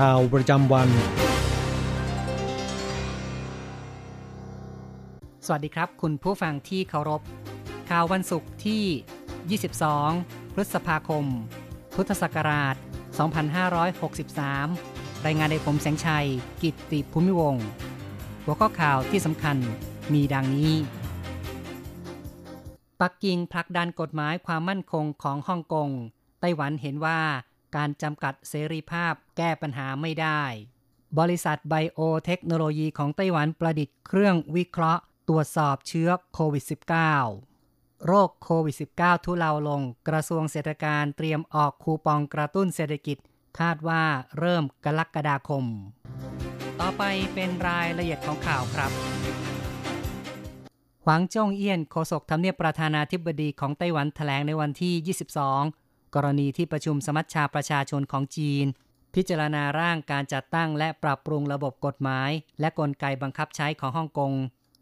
ข่าวประจำวัน สวัสดีครับ คุณผู้ฟังที่เคารพ ข่าววันศุกร์ที่ 22 พฤษภาคม พุทธศักราช 2563 รายงานโดยผมแสงชัย กิตติภูมิวงศ์หัวข้อข่าวที่สำคัญมีดังนี้ ปักกิ่งผลักดันกฎหมายความมั่นคงของฮ่องกง ไต้หวันเห็นว่า การจำกัดเสรีภาพแก้ปัญหาไม่ได้ บริษัทไบโอเทคโนโลยีของไต้หวันประดิษฐ์เครื่องวิเคราะห์ ตรวจสอบเชื้อโควิด -19 โรคโควิด -19 ทุเลาลง กระทรวงเศรษฐการเตรียมออกคูปองกระตุ้นเศรษฐกิจ คาดว่าเริ่มกรกฎาคม ต่อไปเป็นรายละเอียดของข่าวครับหวังจ้งเอี้ยนโฆษกทำเนียบประธานาธิบดีของไต้หวันแถลงในวันที่ 22 กรณีที่ประชุมสมัชชาประชาชนของจีน พิจารณาร่างการจัดตั้งและปรับปรุงระบบกฎหมาย และกลไกบังคับใช้ของฮ่องกง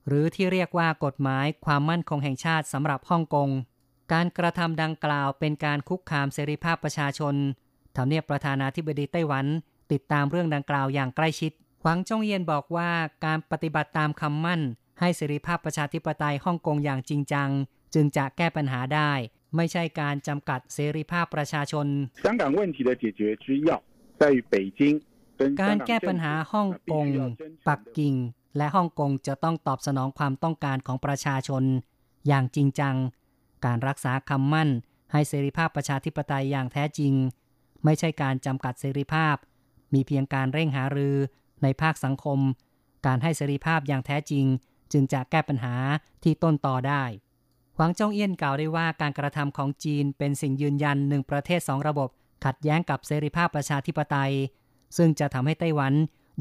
หรือที่เรียกว่ากฎหมายความมั่นคงแห่งชาติสำหรับฮ่องกง การกระทำดังกล่าวเป็นการคุกคามเสรีภาพประชาชนทำเนียบประธานาธิบดีไต้หวัน ติดตามเรื่องดังกล่าวอย่างใกล้ชิด หวังจงเยียนบอกว่าการปฏิบัติตามคำมั่น ให้เสรีภาพประชาธิปไตยฮ่องกงอย่างจริงจัง จึงจะแก้ปัญหาได้ ไม่ใช่การจำกัดเสรีภาพประชาชนการแก้ปัญหาฮ่องกง ปักกิ่ง และฮ่องกงจะต้องตอบสนองความต้องการของประชาชน อย่างจริงจัง การรักษาคำมั่น ให้เสรีภาพประชาธิปไตยอย่างแท้จริง ไม่ใช่การจำกัดเสรีภาพ มีเพียงการเร่งหารือในภาคสังคม การให้เสรีภาพอย่างแท้จริง จึงจะแก้ปัญหาที่ต้นต่อได้ หวังจงเอี้ยนกล่าวได้ว่าการกระทำของจีนเป็นสิ่งยืนยันหนึ่งประเทศสองระบบ ขัดแย้งกับเสรีภาพประชาธิปไตย ซึ่งจะทำให้ไต้หวัน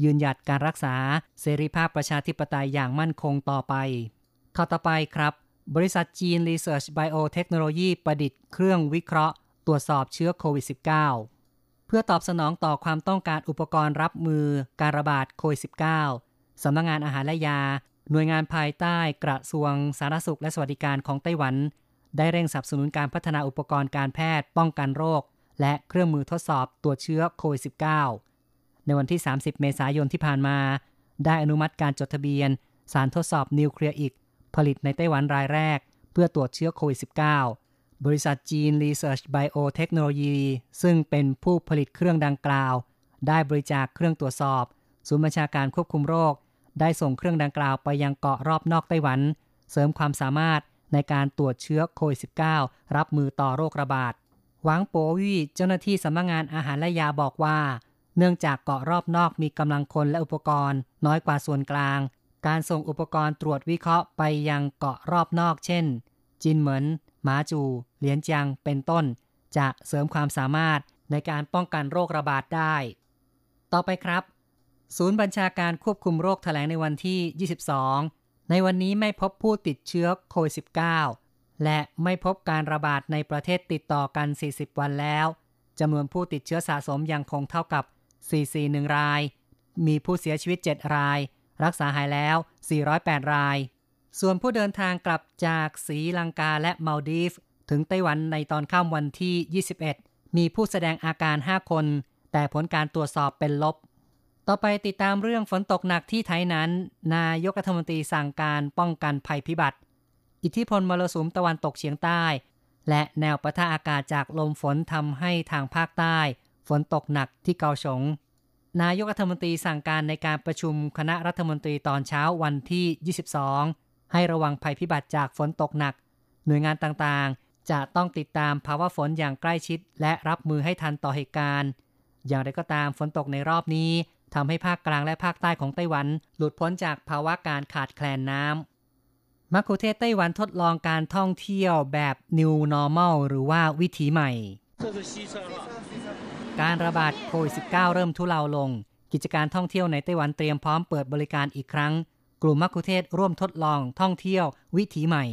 ยืนหยัดการรักษาเสรีภาพประชาธิปไตยอย่างมั่นคงต่อไป ข้อต่อไปครับ บริษัทจีน Research Biotechnology ประดิษฐ์เครื่องวิเคราะห์ ตรวจสอบเชื้อโควิด -19 เพื่อตอบสนองต่อความต้องการอุปกรณ์รับมือการระบาดโควิด -19 สำนักงงานอาหารและยา หน่วยงานภายใต้กระทรวงสาธารณสุขและสวัสดิการของไต้หวัน ได้เร่งสนับสนุนการพัฒนาอุปกรณ์การแพทย์ป้องกันโรค และเครื่องมือทดสอบตรวจเชื้อโควิด -19 ในวันที่ 30 เมษายนที่ผ่านมา ได้อนุมัติการจดทะเบียน สารทดสอบนิวเคลียร์อีก ผลิตในไต้หวันรายแรก เพื่อตรวจเชื้อโควิด -19 บริษัทจีน Research Biotechnology ซึ่งเป็นผู้ผลิตเครื่องดังกล่าว ได้บริจาคเครื่องตรวจสอบ ศูนย์บัญชาการควบคุมโรค ได้ส่งเครื่องดังกล่าวไปยังเกาะรอบนอกไต้หวัน เสริมความสามารถในการตรวจเชื้อโควิด -19 รับมือต่อโรคระบาด หวังโปวี่เจ้าหน้าที่สำนักงงานอาหารและยาบอกว่า เนื่องจากเกาะรอบนอกมีกำลังคนและอุปกรณ์ น้อยกว่าส่วนกลาง การส่งอุปกรณ์ตรวจวิเคราะห์ไปยังเกาะรอบนอก เช่น จินเหมินหมาจู เหลียนจางเป็นต้น จะเสริมความสามารถในการป้องกันโรคระบาดได้ ต่อไปครับ ศูนย์บัญชาการควบคุมโรคแถลงในวันที่ 22 ในวันนี้ไม่พบผู้ติดเชื้อโควิด -19 และไม่พบการระบาดในประเทศติดต่อกัน 40 วันแล้ว จำนวนผู้ติดเชื้อสะสมยังคงเท่ากับ 441 ราย มีผู้เสียชีวิต 7 ราย รักษาหายแล้ว 408 ราย ส่วนผู้เดินทางกลับจากศรีลังกาและมาลดีฟ ถึงไต้หวันในตอนค่ำวันที่ 21 มีผู้แสดงอาการ 5 คน แต่ผลการตรวจสอบเป็นลบ ต่อไปติดตามเรื่องฝนตกหนักที่ไทยนั้น นายกรัฐมนตรีสั่งการป้องกันภัยพิบัติ อิทธิพลมรสุมตะวันตกเฉียงใต้ และแนวปะทะอากาศจากลมฝนทำให้ทางภาคใต้ ฝนตกหนักที่เกาสงนายกรัฐมนตรีสั่งการในการประชุมคณะรัฐมนตรีตอนเช้าวันที่ 22 ให้ระวังภัยพิบัติจากฝนตกหนัก หน่วยงานต่างๆ จะต้องติดตามภาวะฝนอย่างใกล้ชิด และรับมือให้ทันต่อเหตุการณ์ อย่างไรก็ตามฝนตกในรอบนี้ ทำให้ภาคกลางและภาคใต้ของไต้หวัน หลุดพ้นจากภาวะการขาดแคลนน้ำมักคุเทศไต้หวันทดลองการท่องเที่ยวแบบ New Normal หรือว่าวิถีใหม่ การระบาดโควิด -19 เริ่มทุเลาลง กิจการท่องเที่ยวในไต้หวันเตรียมพร้อมเปิดบริการอีกครั้ง กลุ่มมักคุเทศร่วมทดลองท่องเที่ยววิถีใหม่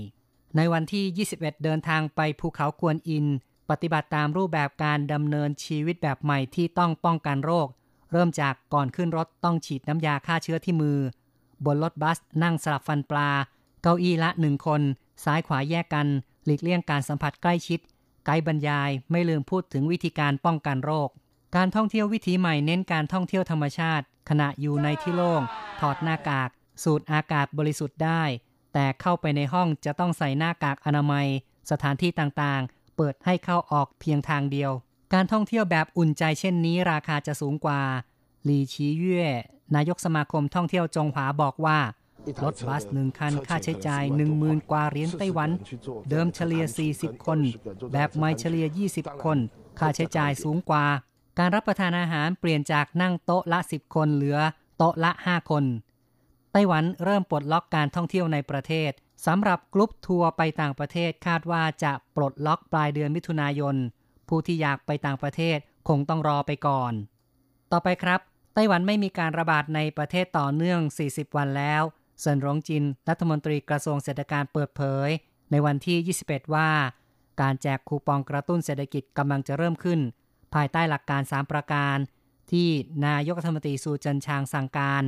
ในวันที่ 21 เดินทางไปภูเขากวนอิน ปฏิบัติตามรูปแบบการดำเนินชีวิตแบบใหม่ที่ต้องป้องกันโรค เริ่มจากก่อนขึ้นรถต้องฉีดน้ำยาฆ่าเชื้อที่มือ บนรถบัสนั่งสลับฟันปลา เก้าอี้ละหนึ่งคน ซ้ายขวาแยกกัน หลีกเลี่ยงการสัมผัสใกล้ชิด ไกด์บรรยายไม่ลืมพูดถึงวิธีการป้องกันโรค การท่องเที่ยววิถีใหม่เน้นการท่องเที่ยวธรรมชาติ ขณะอยู่ในที่โล่ง ถอดหน้ากาก สูดอากาศบริสุทธิ์ได้ แต่เข้าไปในห้องจะต้องใส่หน้ากากอนามัย สถานที่ต่างๆ เปิดให้เข้าออกเพียงทางเดียว การท่องเที่ยวแบบอุ่นใจเช่นนี้ราคาจะสูงกว่าหลีชีเย่นายกสมาคมท่องเที่ยวจงหวาบอกว่า รถบัสหนึ่งคันค่าใช้จ่าย1 0,000 กว่าเหรียญไต้หวัน เดิมเฉลี่ย 40 คน แบบไม่เฉลี่ย 20 คน ค่าใช้จ่ายสูงกว่า การรับประทานอาหารเปลี่ยนจากนั่งโต๊ะละ 10 คนเหลือโต๊ะละ 5 คน ไต้หวันเริ่มปลดล็อกการท่องเที่ยวในประเทศสำหรับกลุ่มทัวร์ไปต่างประเทศคาดว่าจะปลดล็อกปลายเดือนมิถุนายน ผู้ที่อยากไปต่างประเทศคงต้องรอไปก่อน ต่อไปครับ ไต้หวันไม่มีการระบาดในประเทศต่อเนื่อง 40 วันแล้วเซินหลงจินรัฐมนตรีกระทรวงเศรษฐกิจเปิดเผย ในวันที่ 21 ว่า การแจกคูปองกระตุ้นเศรษฐกิจกำลังจะเริ่มขึ้น ภายใต้หลักการ 3 ประการ ที่นายกรัฐมนตรีสูจันชางสั่งการ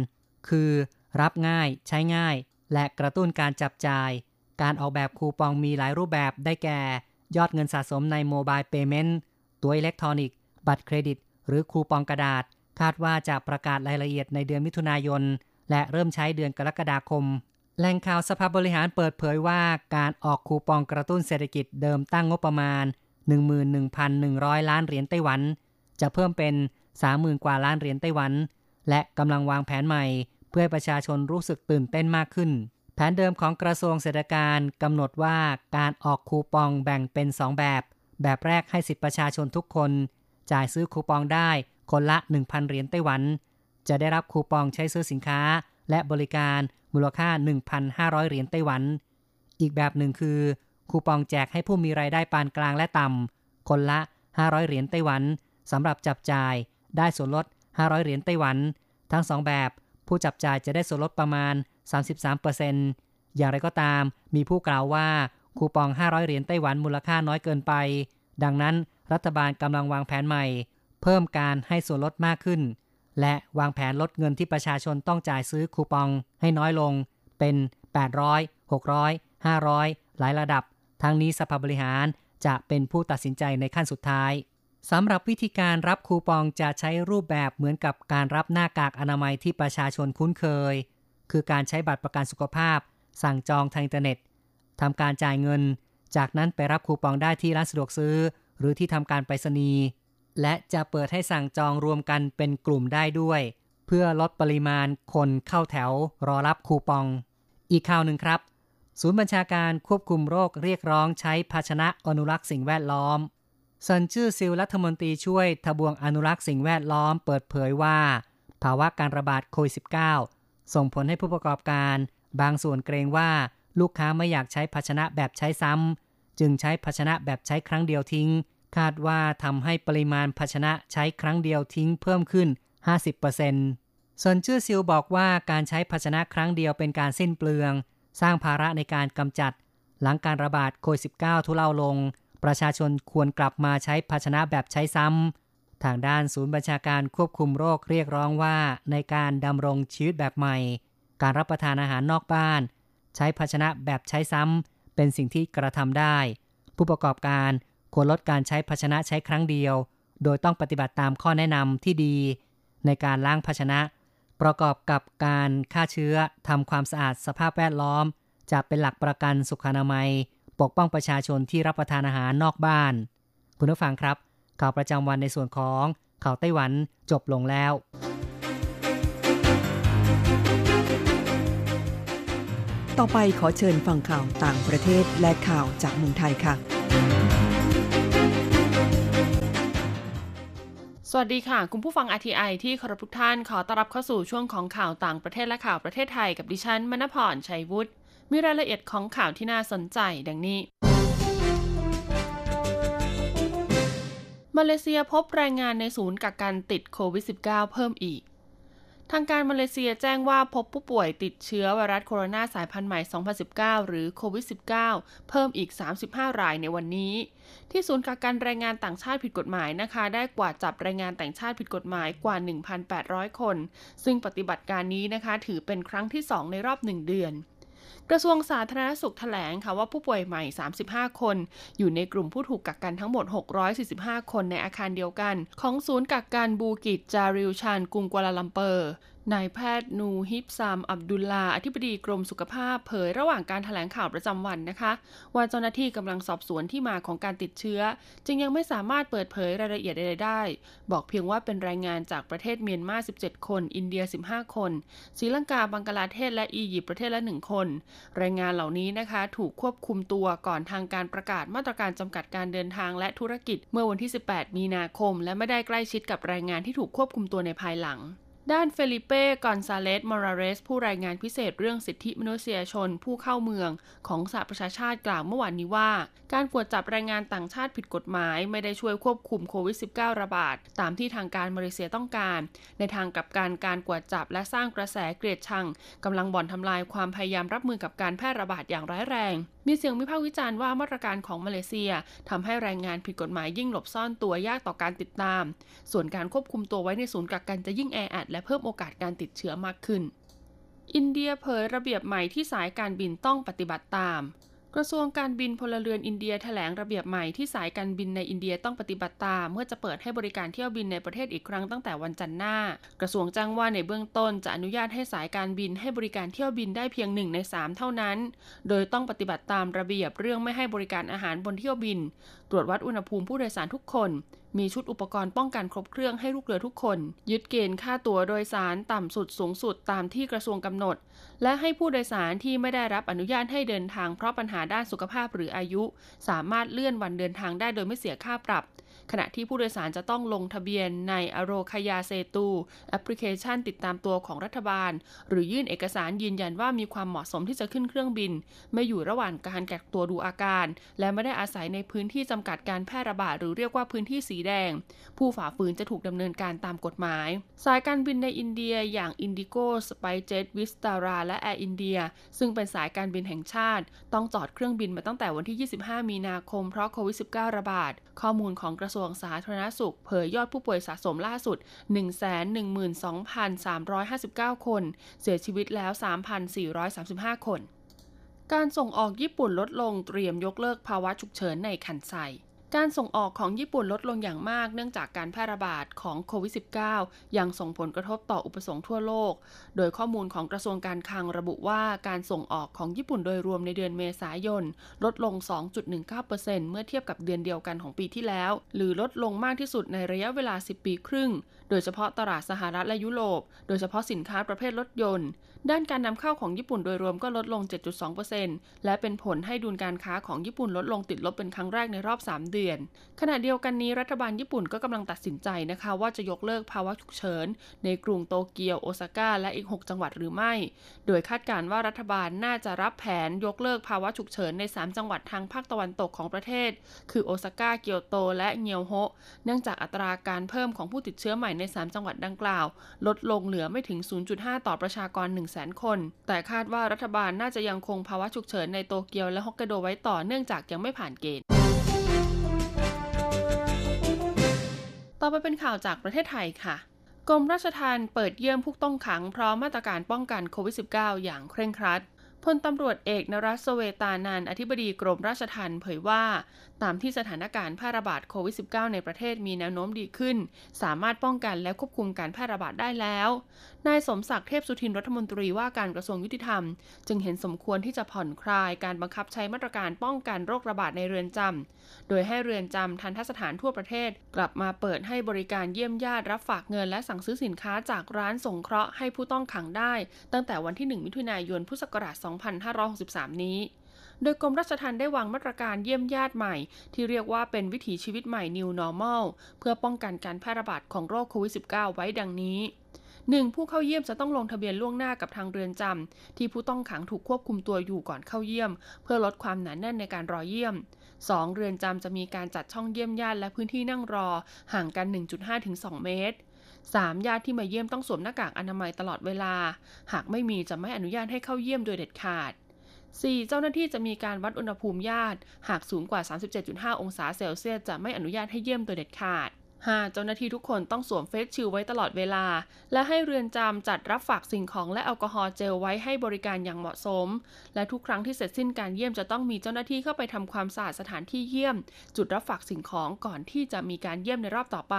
คือ รับง่ายใช้ง่าย และกระตุ้นการจับจ่าย การออกแบบคูปองมีหลายรูปแบบได้แก่ ยอดเงินสะสมในโมบายเปเมนต์ตัวอิเล็กทรอนิกส์ บัตรเครดิต หรือคูปองกระดาษ คาดว่าจะประกาศรายละเอียดในเดือนมิถุนายน และเริ่มใช้เดือนกรกฎาคม แหล่งข่าวสภาบริหารเปิดเผยว่าการออกคูปองกระตุ้นเศรษฐกิจเดิมตั้งงบประมาณ 11,100 ล้านเหรียญไต้หวัน จะเพิ่มเป็น 30,000 กว่าล้านเหรียญไต้หวัน และกำลังวางแผนใหม่ เพื่อให้ประชาชนรู้สึกตื่นเต้นมากขึ้น แผนเดิมของกระทรวงเศรษฐการกำหนดว่าการออกคูปองแบ่งเป็น 2 แบบ แบบแรกให้สิทธิประชาชนทุกคน จ่ายซื้อคูปองได้คนละ 1,000 เหรียญไต้หวัน จะได้รับคูปองใช้ซื้อสินค้า และบริการมูลค่า 1,500 เหรียญไต้หวัน อีกแบบหนึ่งคือ คูปองแจกให้ผู้มีรายได้ปานกลางและต่ำคนละ 500 เหรียญไต้หวันสำหรับจับจ่ายได้ส่วนลด 500 เหรียญไต้หวัน ทั้งสองแบบ ผู้จับจ่ายจะได้ส่วนลดประมาณ 33%อย่างไรก็ตาม มีผู้กล่าวว่าคูปอง 500 เหรียญไต้หวันมูลค่าน้อยเกินไป ดังนั้นรัฐบาลกำลังวางแผนใหม่ เพิ่มการให้ส่วนลดมากขึ้น และวางแผนลดเงินที่ประชาชนต้องจ่ายซื้อคูปองให้น้อยลง เป็น 800 600 500 หลายระดับ ทั้งนี้สภาบริหารจะเป็นผู้ตัดสินใจในขั้นสุดท้ายสำหรับวิธีการรับคูปองจะใช้รูปแบบเหมือนกับการรับหน้ากากอนามัยที่ประชาชนคุ้นเคย คือการใช้บัตรประกันสุขภาพ สั่งจองทางอินเทอร์เน็ตทำการจ่ายเงิน จากนั้นไปรับคูปองได้ที่ร้านสะดวกซื้อ หรือที่ทำการไปรษณีย์และจะเปิดให้สั่งจองรวมกันเป็นกลุ่มได้ด้วย เพื่อลดปริมาณคนเข้าแถวรอรับคูปอง อีกข่าวหนึ่งครับ ศูนย์บัญชาการควบคุมโรคเรียกร้องใช้ภาชนะอนุรักษ์สิ่งแวดล้อมซันชื่อซิลรัฐมนตรีช่วยทบวงอนุรักษ์สิ่งแวดล้อมเปิดเผยว่า ภาวะการระบาดโควิด -19 ส่งผลให้ผู้ประกอบการ บางส่วนเกรงว่าลูกค้าไม่อยากใช้ภาชนะแบบใช้ซ้ำ จึงใช้ภาชนะแบบใช้ครั้งเดียวทิ้ง คาดว่าทำให้ปริมาณภาชนะใช้ครั้งเดียวทิ้งเพิ่มขึ้น 50%ส่วนชื่อซิลบอกว่าการใช้ภาชนะครั้งเดียวเป็นการสิ้นเปลือง สร้างภาระในการกำจัด หลังการระบาดโควิด -19 ทุเลาลง ประชาชนควรกลับมาใช้ภาชนะแบบใช้ซ้ำ ทางด้านศูนย์บัญชาการควบคุมโรคเรียกร้องว่า ในการดำรงชีวิตแบบใหม่ การรับประทานอาหารนอกบ้าน ใช้ภาชนะแบบใช้ซ้ำเป็นสิ่งที่กระทำได้ ผู้ประกอบการควรลดการใช้ภาชนะใช้ครั้งเดียว โดยต้องปฏิบัติตามข้อแนะนำที่ดี ในการล้างภาชนะ ประกอบกับการฆ่าเชื้อทำความสะอาดสภาพแวดล้อม จะเป็นหลักประกันสุขอนามัย ปกป้องประชาชนที่รับประทานอาหารนอกบ้าน คุณผู้ฟังครับ ข่าวประจำวันในส่วนของข่าวไต้หวันจบลงแล้ว ต่อไปขอเชิญฟังข่าวต่างประเทศและข่าวจากเมืองไทยค่ะ สวัสดีค่ะ คุณผู้ฟัง RTI ที่เคารพทุกท่านขอต้อนรับเข้าสู่ช่วงของข่าวต่างประเทศและข่าวประเทศไทยกับดิฉันมณพรชัยวุฒิมีรายละเอียดของข่าวที่น่าสนใจดังนี้ มาเลเซียพบรายงานในศูนย์กักกันติดโควิด -19 เพิ่มอีก ทางการมาเลเซียแจ้งว่าพบผู้ป่วยติดเชื้อไวรัสโคโรนาสายพันธุ์ใหม่ 2019 หรือโควิด -19 เพิ่มอีก 35 รายในวันนี้ ที่ศูนย์กักกันแรงงานต่างชาติผิดกฎหมายนะคะ ได้กว่าจับแรงงานต่างชาติผิดกฎหมายกว่า 1,800 คน ซึ่งปฏิบัติการนี้นะคะ ถือเป็นครั้งที่ 2 ในรอบ 1 เดือน กระทรวงสาธารณสุขแถลงค่ะว่าผู้ป่วยใหม่ 35 คน อยู่ในกลุ่มผู้ถูกกักกันทั้งหมด 645 คนในอาคารเดียวกัน ของศูนย์กักกันบูกิจจาริวชานกรุงกัวลาลัมเปอร์ นายแพทย์นูฮิปซามอับดุลลาอธิบดีกรมสุขภาพเผยระหว่างการถแถลงข่าวประจำวันนะคะ ว่าเจ้าหน้าที่กำลังสอบสวนที่มาของการติดเชื้อ จึงยังไม่สามารถเปิดเผยรายละเอียดใดๆได้ บอกเพียงว่าเป็นรายงานจากประเทศเมียนมา 17 คน อินเดีย 15 คนศรีลังกาบังกลาเทศและอียิปต์ประเทศละ 1 คน รายงานเหล่านี้นะคะ ถูกควบคุมตัวก่อนทางการประกาศมาตรการจำกัดการเดินทางและธุรกิจ เมื่อวันที่ 18 มีนาคม และไม่ได้ใกล้ชิดกับรายงานที่ถูกควบคุมตัวในภายหลัง ด้านเฟลิเป้ กอนซาเลส มอราเรส ผู้รายงานพิเศษเรื่องสิทธิมนุษยชนผู้เข้าเมืองของสหประชาชาติกล่าวเมื่อวานนี้ว่า การกวดจับแรงงานต่างชาติผิดกฎหมาย ไม่ได้ช่วยควบคุมโควิด -19 ระบาด ตามที่ทางการมาเลเซียต้องการ ในทางกลับการการกวดจับและสร้างกระแสเกลียดชังกำลังบ่อนทำลายความพยายามรับมือกับการแพร่ระบาดอย่างร้ายแรง มีเสียงวิพากษ์วิจารณ์ว่ามาตรการของมาเลเซียทำให้แรงงานผิดกฎหมายยิ่งหลบซ่อนตัวยากต่อการติดตาม ส่วนการควบคุมตัวไว้ในศูนย์กักกันจะยิ่งแออัดและเพิ่มโอกาสการติดเชื้อมากขึ้น อินเดียเผยระเบียบใหม่ที่สายการบินต้องปฏิบัติตาม กระทรวงการบินพลเรือนอินเดียแถลงระเบียบใหม่ที่สายการบินในอินเดียต้องปฏิบัติตามเมื่อจะเปิดให้บริการเที่ยวบินในประเทศอีกครั้งตั้งแต่วันจันทร์หน้า กระทรวงแจ้งว่าในเบื้องต้นจะอนุญาตให้สายการบินให้บริการเที่ยวบินได้เพียงหนึ่งใน3เท่านั้น โดยต้องปฏิบัติตามระเบียบเรื่องไม่ให้บริการอาหารบนเที่ยวบิน ตรวจวัดอุณหภูมิผู้โดยสารทุกคน มีชุดอุปกรณ์ป้องกันครบเครื่องให้ลูกเรือทุกคน ยึดเกณฑ์ค่าตั๋วโดยสารต่ำสุดสูงสุดตามที่กระทรวงกำหนด และให้ผู้โดยสารที่ไม่ได้รับอนุญาตให้เดินทางเพราะปัญหาด้านสุขภาพหรืออายุ สามารถเลื่อนวันเดินทางได้โดยไม่เสียค่าปรับ ขณะที่ผู้โดยสารจะต้องลงทะเบียนในอโรคยาเซตูแอปพลิเคชันติดตามตัวของรัฐบาล หรือยื่นเอกสารยืนยันว่ามีความเหมาะสมที่จะขึ้นเครื่องบิน ไม่อยู่ระหว่างการกักตัวดูอาการ และไม่ได้อาศัยในพื้นที่จำกัดการแพร่ระบาดหรือเรียกว่าพื้นที่สีแดง ผู้ฝ่าฝืนจะถูกดำเนินการตามกฎหมาย สายการบินในอินเดียอย่าง Indigo, SpiceJet, Vistara และ Air India ซึ่งเป็นสายการบินแห่งชาติ ต้องจอดเครื่องบินมาตั้งแต่วันที่ 25 มีนาคมเพราะโควิด -19 ระบาด ข้อมูลของกระทรวงสาธารณสุข เผยยอดผู้ป่วยสะสมล่าสุด 112,359 คน เสียชีวิตแล้ว 3,435 คน การส่งออกญี่ปุ่นลดลงเตรียมยกเลิกภาวะฉุกเฉินในคันไซ การส่งออกของญี่ปุ่นลดลงอย่างมากเนื่องจากการแพร่ระบาดของโควิด -19 ยังส่งผลกระทบต่ออุปสงค์ทั่วโลก โดยข้อมูลของกระทรวงการคลังระบุว่าการส่งออกของญี่ปุ่นโดยรวมในเดือนเมษายน ลดลง 2.19%เมื่อเทียบกับเดือนเดียวกันของปีที่แล้ว หรือลดลงมากที่สุดในระยะเวลา 10 ปีครึ่ง โดยเฉพาะตลาดสหรัฐและยุโรป โดยเฉพาะสินค้าประเภทรถยนต์ ด้านการนำเข้าของญี่ปุ่นโดยรวมก็ลดลง 7.2%และเป็นผลให้ดุลการค้าของญี่ปุ่นลดลงติดลบเป็นครั้งแรกในรอบ 3 เดือน ขณะเดียวกันนี้รัฐบาลญี่ปุ่นก็กำลังตัดสินใจนะคะว่าจะยกเลิกภาวะฉุกเฉินในกรุงโตเกียวโอซาก้าและอีก 6 จังหวัดหรือไม่ โดยคาดการณ์ว่ารัฐบาลน่าจะรับแผนยกเลิกภาวะฉุกเฉินใน 3 จังหวัดทางภาคตะวันตกของประเทศ คือโอซาก้า เกียวโต และเงียวโฮะ เนื่องจากอัตราการเพิ่มของผู้ติดเชื้อใหม่ใน 3 จังหวัดดังกล่าว ลดลงเหลือไม่ถึง 0.5 ต่อประชากร 100,000 คน แต่คาดว่ารัฐบาลน่าจะยังคงภาวะฉุกเฉินในโตเกียวและฮอกไกโดไว้ต่อเนื่องจากยังไม่ผ่านเกณฑ์ต่อไปเป็นข่าวจากประเทศไทยค่ะ กรมราชทัณฑ์เปิดเยี่ยมผู้ต้องขังพร้อมมาตรการป้องกันโควิด -19 อย่างเคร่งครัดพลตำรวจเอกนรัสเวตานันอธิบดีกรมราชทัณฑ์เผยว่าตามที่สถานการณ์แพร่ระบาดโควิด -19 ในประเทศมีแนวโน้มดีขึ้น สามารถป้องกันและควบคุมการแพร่ระบาดได้แล้ว นายสมศักดิ์เทพสุทินรัฐมนตรีว่าการกระทรวงยุติธรรม จึงเห็นสมควรที่จะผ่อนคลายการบังคับใช้มาตรการป้องกันโรคระบาดในเรือนจำโดยให้เรือนจำทันทสถานทั่วประเทศ กลับมาเปิดให้บริการเยี่ยมญาติรับฝากเงินและสั่งซื้อสินค้าจากร้านสงเคราะห์ให้ผู้ต้องขังได้ ตั้งแต่วันที่ 1 มิถุนายนพุทธศักราช 2563 นี้ โดยกรมราชทัณฑ์ได้วางมาตรการเยี่ยมญาติใหม่ ที่เรียกว่าเป็นวิถีชีวิตใหม่ New Normal เพื่อป้องกันการแพร่ระบาดของโรคโควิด -19 ไว้ดังนี้ 1. ผู้เข้าเยี่ยมจะต้องลงทะเบียนล่วงหน้ากับทางเรือนจำที่ผู้ต้องขังถูกควบคุมตัวอยู่ก่อนเข้าเยี่ยม เพื่อลดความหนาแน่นในการรอเยี่ยม 2. เรือนจำจะมีการจัดช่องเยี่ยมญาติและพื้นที่นั่งรอ ห่างกัน 1.5-2 เมตร 3. ญาติที่มาเยี่ยมต้องสวมหน้ากากอนามัยตลอดเวลา หากไม่มีจะไม่อนุญาตให้เข้าเยี่ยมโดยเด็ดขาด 4. เจ้าหน้าที่จะมีการวัดอุณหภูมิญาติ หากสูงกว่า 37.5 องศาเซลเซียสจะไม่อนุญาตให้เยี่ยมโดยเด็ดขาด 5. เจ้าหน้าที่ทุกคนต้องสวมเฟสชิลไว้ตลอดเวลา และให้เรือนจำจัดรับฝากสิ่งของและแอลกอฮอล์เจลไว้ให้บริการอย่างเหมาะสม และทุกครั้งที่เสร็จสิ้นการเยี่ยมจะต้องมีเจ้าหน้าที่เข้าไปทำความสะอาดสถานที่เยี่ยม จุดรับฝากสิ่งของก่อนที่จะมีการเยี่ยมในรอบต่อไป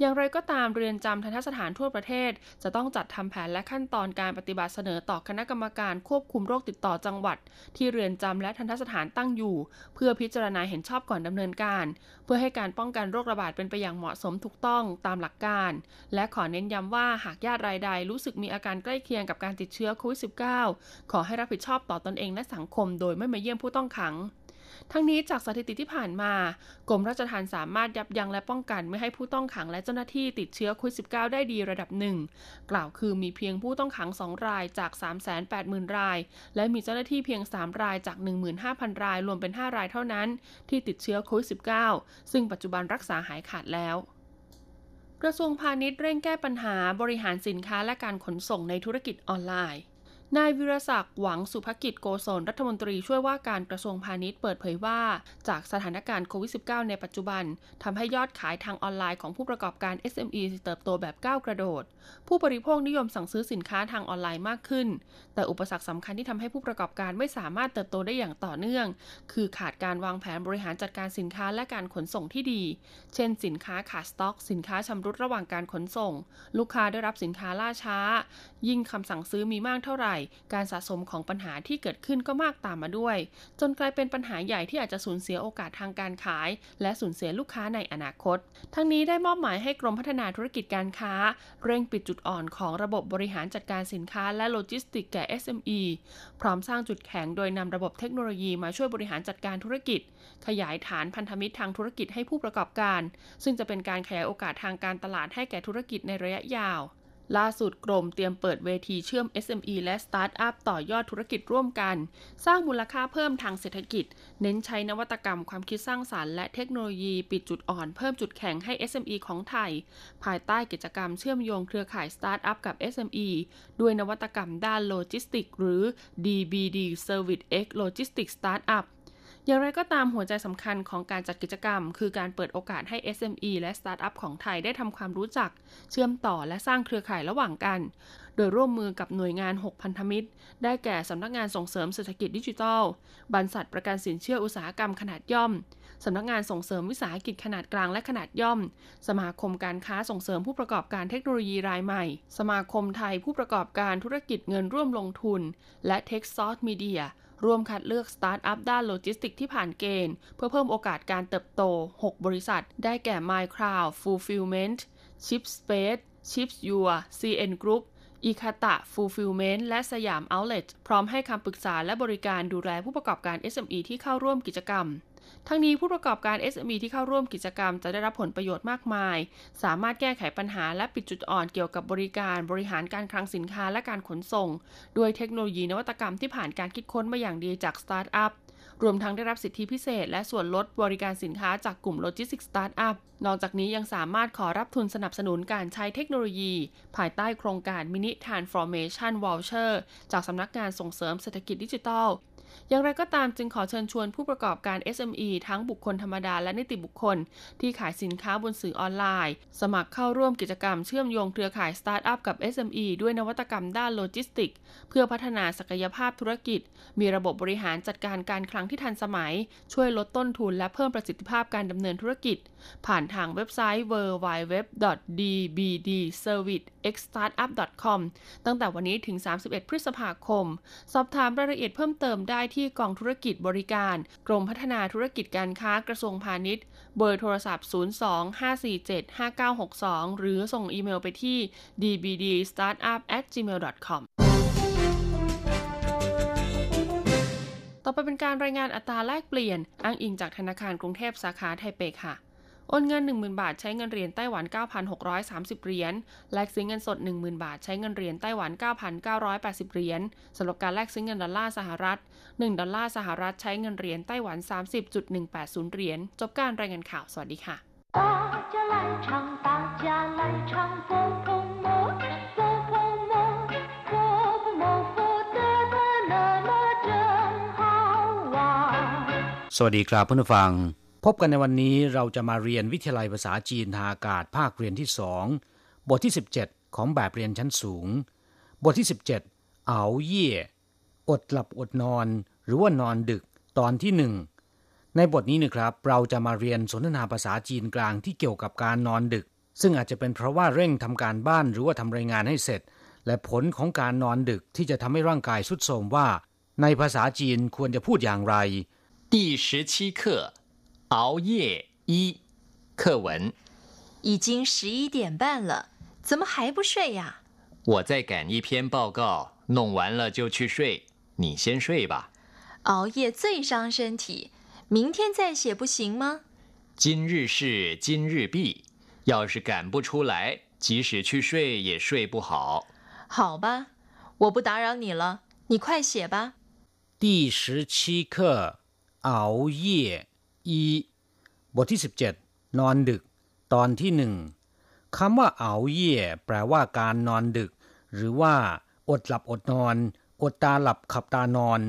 อย่างไรก็ตามเรือนจำทันทสถานทั่วประเทศ จะต้องจัดทำแผนและขั้นตอนการปฏิบัติเสนอต่อคณะกรรมการควบคุมโรคติดต่อจังหวัด ที่เรือนจำและทันทสถานตั้งอยู่ เพื่อพิจารณาเห็นชอบก่อนดำเนินการ เพื่อให้การป้องกันโรคระบาดเป็นไปอย่างเหมาะสมถูกต้องตามหลักการ และขอเน้นย้ำว่าหากญาติรายใดรู้สึกมีอาการใกล้เคียงกับการติดเชื้อโควิด -19 ขอให้รับผิดชอบต่อตอนเองและสังคม โดยไม่มาเยี่ยมผู้ต้องขัง ทั้งนี้จากสถิติที่ผ่านมากรมราชทัณฑ์สามารถยับยั้งและป้องกันไม่ให้ผู้ต้องขังและเจ้าหน้าที่ติดเชื้อโควิด -19 ได้ดีระดับหนึ่งกล่าวคือมีเพียงผู้ต้องขัง 2 รายจาก 380,000 ราย และมีเจ้าหน้าที่เพียง 3 รายจาก 15,000 ราย รวมเป็น 5 รายเท่านั้น ที่ติดเชื้อโควิด -19 ซึ่งปัจจุบันรักษาหายขาดแล้วกระทรวงพาณิชย์เร่งแก้ปัญหาบริหารสินค้าและการขนส่งในธุรกิจออนไลน์ นายวิรศักดิ์หวังสุภกิจโกศลรัฐมนตรีช่วยว่าการกระทรวงพาณิชย์เปิดเผยว่า จากสถานการณ์โควิด -19 ในปัจจุบันทำให้ยอดขายทางออนไลน์ของผู้ประกอบการ SME เติบโตแบบก้าวกระโดด ผู้บริโภคนิยมสั่งซื้อสินค้าทางออนไลน์มากขึ้น แต่อุปสรรคสำคัญที่ทำให้ผู้ประกอบการไม่สามารถเติบโตได้อย่างต่อเนื่อง คือขาดการวางแผนบริหารจัดการสินค้าและการขนส่งที่ดี เช่น สินค้าขาดสต็อก สินค้าชำรุดระหว่างการขนส่ง ลูกค้าได้รับสินค้าล่าช้า ยิ่งคำสั่งซื้อมีมากเท่าไหร่การสะสมของปัญหาที่เกิดขึ้นก็มากตามมาด้วย จนกลายเป็นปัญหาใหญ่ที่อาจจะสูญเสียโอกาสทางการขาย และสูญเสียลูกค้าในอนาคต ทั้งนี้ได้มอบหมายให้กรมพัฒนาธุรกิจการค้า เร่งปิดจุดอ่อนของระบบบริหารจัดการสินค้าและโลจิสติกแก่ SME พร้อมสร้างจุดแข็งโดยนำระบบเทคโนโลยีมาช่วยบริหารจัดการธุรกิจ ขยายฐานพันธมิตรทางธุรกิจให้ผู้ประกอบการ ซึ่งจะเป็นการขยายโอกาสทางการตลาดให้แก่ธุรกิจในระยะยาว ล่าสุดกรมเตรียมเปิดเวทีเชื่อม SME และสตาร์ทอัพต่อยอดธุรกิจร่วมกัน สร้างมูลค่าเพิ่มทางเศรษฐกิจ เน้นใช้นวัตกรรมความคิดสร้างสรรค์และเทคโนโลยีปิดจุดอ่อนเพิ่มจุดแข็งให้ SME ของไทย ภายใต้กิจกรรมเชื่อมโยงเครือข่ายสตาร์ทอัพกับ SME ด้วยนวัตกรรมด้านโลจิสติกหรือ DBD Service X Logistics Startup อย่างไรก็ตามหัวใจสำคัญของการจัดกิจกรรม คือการเปิดโอกาสให้ SME และสตาร์ทอัพของไทยได้ทำความรู้จัก เชื่อมต่อและสร้างเครือข่ายระหว่างกัน โดยร่วมมือกับหน่วยงาน 6 พันธมิตร ได้แก่สำนักงานส่งเสริมเศรษฐกิจดิจิทัล บรรษัทประกันสินเชื่ออุตสาหกรรมขนาดย่อม สำนักงานส่งเสริมวิสาหกิจขนาดกลางและขนาดย่อม สมาคมการค้าส่งเสริมผู้ประกอบการเทคโนโลยีรายใหม่ สมาคมไทยผู้ประกอบการธุรกิจเงินร่วมลงทุน และ t e c h s o u r c e Media ร่วมคัดเลือกสตาร์ทอัพด้านโลจิสติกที่ผ่านเกณฑ์ เพื่อเพิ่มโอกาสการเติบโต 6 บริษัท ได้แก่ MyCloud Fulfillment Shipspace Shipyours CN Group Akita Fulfillment และสยาม Outlet พร้อมให้คำปรึกษาและบริการดูแลผู้ประกอบการ SME ที่เข้าร่วมกิจกรรม ทั้งนี้ผู้ประกอบการ SME ที่เข้าร่วมกิจกรรมจะได้รับผลประโยชน์มากมาย สามารถแก้ไขปัญหาและปิดจุดอ่อนเกี่ยวกับบริการบริหารการคลังสินค้าและการขนส่ง ด้วยเทคโนโลยีนวัตกรรมที่ผ่านการคิดค้นมาอย่างดีจากสตาร์ทอัพรวมทั้งได้รับสิทธิพิเศษ และส่วนลดบริการสินค้าจากกลุ่มโลจิสติกสตาร์ทอัพ นอกจากนี้ยังสามารถขอรับทุนสนับสนุนการใช้เทคโนโลยี ภายใต้โครงการ Mini Transformation Voucher จากสำนักงานส่งเสริมเศรษฐกิจดิจิทัล อย่างไรก็ตามจึงขอเชิญชวนผู้ประกอบการ SME ทั้งบุคคลธรรมดาและนิติบุคคล ที่ขายสินค้าบนสื่อออนไลน์ สมัครเข้าร่วมกิจกรรมเชื่อมโยงเครือข่ายสตาร์ทอัพกับ SME ด้วยนวัตกรรมด้านโลจิสติก เพื่อพัฒนาศักยภาพธุรกิจ มีระบบบริหารจัดการการคลังที่ทันสมัย ช่วยลดต้นทุนและเพิ่มประสิทธิภาพการดำเนินธุรกิจ ผ่านทางเว็บไซต์ www.dbdservicexstartup.com ตั้งแต่วันนี้ถึง 31 พฤษภาคม สอบถามรายละเอียดเพิ่มเติมได้ที่กองธุรกิจบริการ กรมพัฒนาธุรกิจการค้ากระทรวงพาณิชย์ เบอร์โทรศัพท์ 02-547-5962 หรือส่งอีเมลไปที่ dbdstartup@gmail.com ต่อไปเป็นการรายงานอัตราแลกเปลี่ยน อ้างอิงจากธนาคารกรุงเทพสาขาไทเปค่ะ โอนเงิน 10,000 บาทใช้เงินเหรียญไต้หวัน 9,630 เหรียญ แลกซื้อเงินสด 10,000 บาทใช้เงินเหรียญไต้หวัน 9,980 เหรียญสำหรับการแลกซื้อเงินดอลลาร์สหรัฐ 1 ดอลลาร์สหรัฐใช้เงินเหรียญไต้หวัน 30.180 เหรียญ จบการรายงานข่าว สวัสดีค่ะสวัสดีครับเพื่อนฟัง พบกันในวันนี้เราจะมาเรียนวิทยาลัยภาษาจีนทางอากาศภาคเรียนที่สองบทที่ 17 ของแบบเรียนชั้นสูง บทที่ 17 เอาเย่อดหลับอดนอน หรือว่านอนดึกตอนที่หนึ่งในบทนี้นะครับ เราจะมาเรียนสนทนาภาษาจีนกลางที่เกี่ยวกับการนอนดึก ซึ่งอาจจะเป็นเพราะว่าเร่งทำการบ้านหรือว่าทำรายงานให้เสร็จ และผลของการนอนดึกที่จะทำให้ร่างกายสุดโทรมว่า ในภาษาจีนควรจะพูดอย่างไร第十七课 熬夜一课文已经十一点半了，怎么还不睡呀？我在赶一篇报告，弄完了就去睡。你先睡吧。熬夜最伤身体。明天再写不行吗？今日事今日毕，要是赶不出来，即使去睡也睡不好。好吧，我不打扰你了，你快写吧。第十七课熬夜一บทที่สิบเจ็ดนอนดึก ตอนที่หนึ่งคำว่าเอาเย่แปลว่าการนอนดึก หรือว่า อดหลับอดนอน อดตาหลับขับตานอน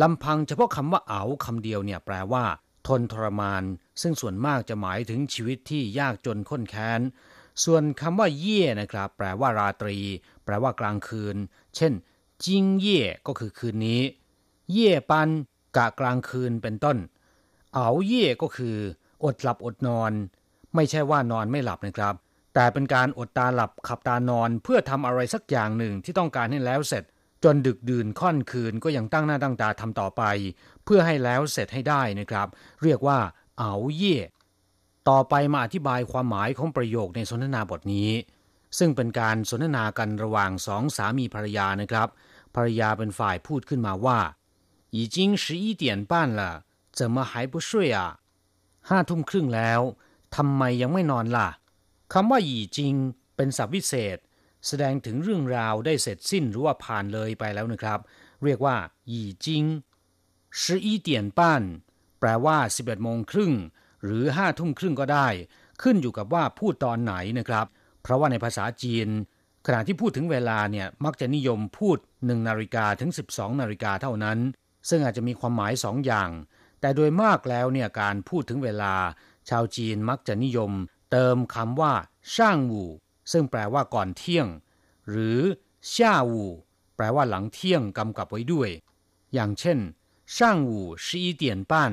ลำพังเฉพาะคำว่าเอาคำเดียวเนี่ยแปลว่า ทนทรมาน ซึ่งส่วนมากจะหมายถึงชีวิตที่ยากจนข้นแค้น ส่วนคำว่าเย่นะครับ แปลว่าราตรี แปลว่ากลางคืน เช่น จิงเย่ก็คือคืนนี้ เย่ปันกะกลางคืนเป็นต้น เอาเย่ก็คือ อดหลับอดนอน ไม่ใช่ว่านอนไม่หลับนะครับ แต่เป็นการอดตาหลับขับตานอน เพื่อทำอะไรสักอย่างหนึ่งที่ต้องการให้แล้วเสร็จจนดึกดื่นค่อนคืนก็ยังตั้งหน้าตั้งตาทำต่อไป เพื่อให้แล้วเสร็จให้ได้นะครับ เรียกว่า เอาเย่ต่อไปมาอธิบายความหมายของประโยคในสนทนาบทนี้ ซึ่งเป็นการสนทนากันระหว่างสองสามีภรรยานะครับ ภรรยาเป็นฝ่ายพูดขึ้นมาว่า已经十一点半了 怎么还不睡啊ห้าทุ่มครึ่งแล้วทำไมยังไม่นอนล่ะคำว่าหยีจิง เป็นศัพท์วิเศษแสดงถึงเรื่องราวได้เสร็จสิ้นหรือว่าผ่านเลยไปแล้วนะครับ เรียกว่าหยี่จิง十一点半แปลว่า 11โมงครึ่งหรือ5ทุ่มครึ่งก็ได้ ขึ้นอยู่กับว่าพูดตอนไหนนะครับ เพราะว่าในภาษาจีน ขณะที่พูดถึงเวลาเนี่ยมักจะนิยมพูด1นาฬิกาถึง 12นาฬิกาเท่านั้น ซึ่งอาจจะมีความหมายสองอย่าง แต่โดยมากแล้วเนี่ยการพูดถึงเวลา ชาวจีนมักจะนิยม เติมคำว่าช่างวูซึ่งแปลว่าก่อนเที่ยง หรือช่าวูแปลว่าหลังเที่ยงกำกับไว้ด้วย อย่างเช่นช่างวูสิบเตียนป้น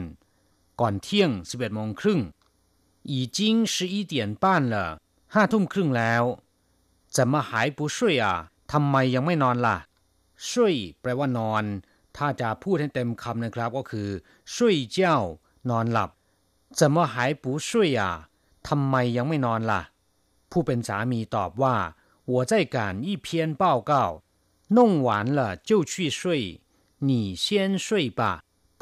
ก่อนเที่ยงสิบเอ็ดโมงครึ่งอีจิงสิบเตียนป้านละห้าทุ่มครึ่งแล้วจะมาหายปุช่ยอะทำไมยังไม่นอนล่ะช่วยแปลว่านอน ถ้าจะพูดให้เต็มคำนะครับก็คือช่วยเจ้านอนหลับ怎么还不睡啊ทำไมยังไม่นอนล่ะผู้เป็นสามีตอบว่า我在赶一篇报告弄完了就去睡你先睡吧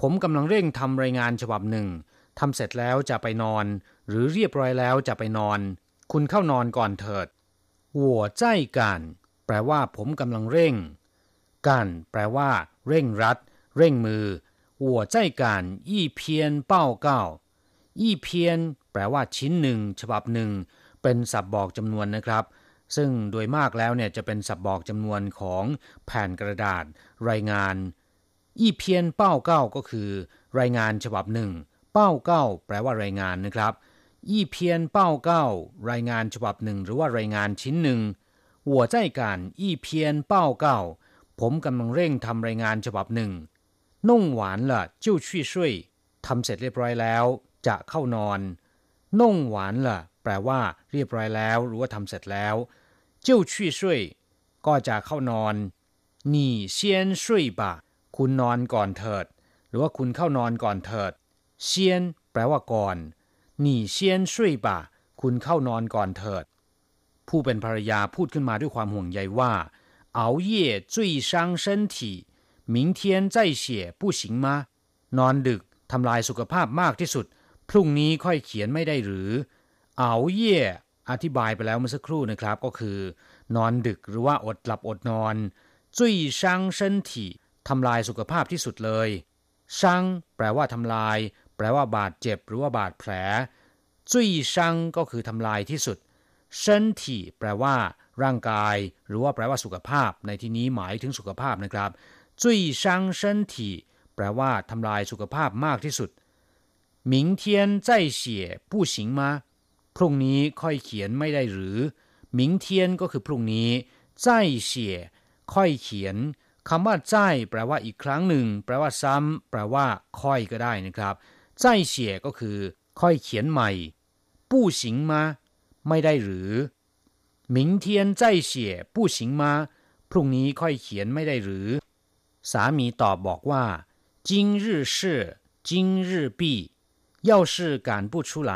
ผมกำลังเร่งทำรายงานฉบับหนึ่งทำเสร็จแล้วจะไปนอน หรือเรียบร้อยแล้วจะไปนอน คุณเข้านอนก่อนเถิด我在赶แปลว่าผมกำลังเร่ง การแปลว่า เร่งรัด เร่งมือหัวใจการยี่เพียนเป้าเก้ายี่เพียนแปลว่าชิ้นหนึ่ง ฉบับหนึ่ง เป็นสับบอกจำนวนนะครับ ซึ่งโดยมากแล้วเนี่ยจะเป็นสับบอกจำนวนของแผ่นกระดาษ รายงานยี่เพียนเป้าเก้าก็คือ รายงานฉบับหนึ่ง เป้าเก้าแปลว่ารายงานนะครับยี่เพียนเป้าเก้ารายงานฉบับหนึ่งหรือว่ารายงานชิ้นหนึ่งหัวใจการยี่เพียนเป้าเก้า ผมกำลังเร่งทำรายงานฉบับหนึ่ง นุ่งหวานละ่ะจิ้วชี่ช่วยทำเสร็จเรียบร้อยแล้ว จะเข้านอน นุ่งหวานล่ะ แปลว่า เรียบร้อยแล้ว หรือว่าทำเสร็จแล้วจิ้วชี่ช่วยก็จะเข้านอนนี่เซียนช่วยบะคุณนอนก่อนเถิด หรือว่าคุณเข้านอนก่อนเถิดเซียนแปลว่าก่อนนี่เซียนช่วยบะคุณเข้านอนก่อนเถิด ผู้เป็นภรรยาพูดขึ้นมาด้วยความห่วงใยว่า 熬夜最伤身体明天再写不行吗 นอนดึกทำลายสุขภาพมากที่สุด พรุ่งนี้ค่อยเขียนไม่ได้หรือ เอาเย่อธิบายไปแล้วเมื่อสักครู่นะครับ ก็คือ นอนดึกหรือว่าอดหลับอดนอนจุยช่างเส้นถี่ทำลายสุขภาพที่สุดเลยช่างแปลว่าทำลาย แปลว่าบาดเจ็บหรือว่าบาดแผลจุยช่างก็คือทำลายที่สุดเส้นถี่แปลว่า ร่างกาย หรือว่าแปลว่าสุขภาพ ในที่นี้หมายถึงสุขภาพนะครับจุยช่างเส้นถี่แปลว่าทำลายสุขภาพมากที่สุด明天再写不行吗พรุ่งนี้ค่อยเขียนไม่ได้หรือ明天ก็คือพรุ่งนี้再写ค่อยเขียนคำว่าใจแปลว่าอีกครั้งหนึ่ง แปลว่าซ้ำแปลว่า ค่อยก็ได้นะครับใจเฉียก็คือ ค่อยเขียนใหม่ผู้行吗ไม่ได้หรือ 明天再写不行吗พรุ่งนี้ค่อยเขียนไม่ได้หรือ สามีตอบบอกว่า今日事今日毕要是赶不出来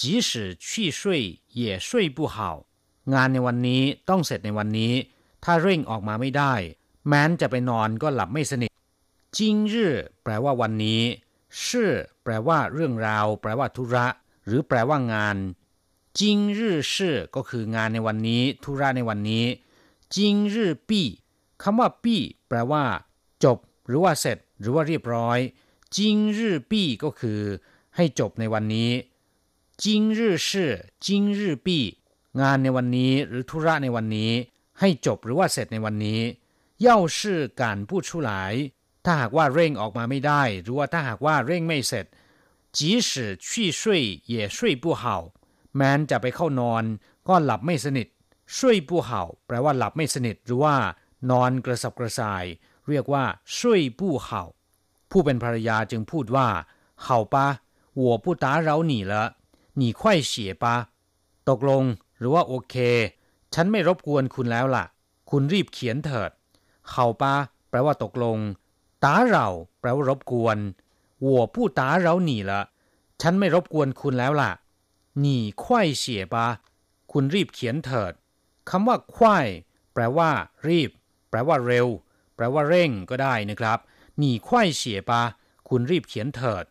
即使去睡也睡不好งานในวันนี้ต้องเสร็จในวันนี้ ถ้าเร่งออกมาไม่ได้ แม้นจะไปนอนก็หลับไม่สนิทจิงรื่อแปลว่าวันนี้ชื่อแปลว่าเรื่องราว แปลว่าธุระ หรือแปลว่างาน จิงรื่อชื่อก็คืองานในวันนี้ ธุระในวันนี้จิงรื่อปี้คำว่าปี้แปลว่า จบ หรือว่าเสร็จ หรือว่าเรียบร้อยจิงรื่อปี้ก็คือ ให้จบในวันนี้จิงรื่อชื่อจิงรื่อปี้งานในวันนี้หรือธุระในวันนี้ ให้จบหรือว่าเสร็จในวันนี้要是赶不出来ถ้าหากว่าเร่งออกมาไม่ได้ หรือว่าถ้าหากว่าเร่งไม่เสร็จ即使去睡也睡不好 แม้นจะไปเข้านอน ก็หลับไม่สนิทช่วยปูเห่าแปลว่าหลับไม่สนิทหรือว่านอนกระสับกระส่าย เรียกว่าช่วยปูเห่าผู้เป็นภรรยาจึงพูดว่าเห่าปะหัวผู้ตาเราหนีตกลงหรือว่าโอเค ฉันไม่รบกวนคุณแล้วล่ะ คุณรีบเขียนเถิดเห่าปะแปลว่าตกลงตาเราแปลว่ารบกวนหัวผู้ตาเราหนีละฉันไม่รบกวนคุณแล้วล่ะ นี่ควเสียบาคุณรีบเขียนเถิดคำว่าควายแปลว่า รีบ แปลว่าเร็ว แปลว่าเร่งก็ได้นะครับหนี่ควายเสียบาคุณรีบเขียนเถิด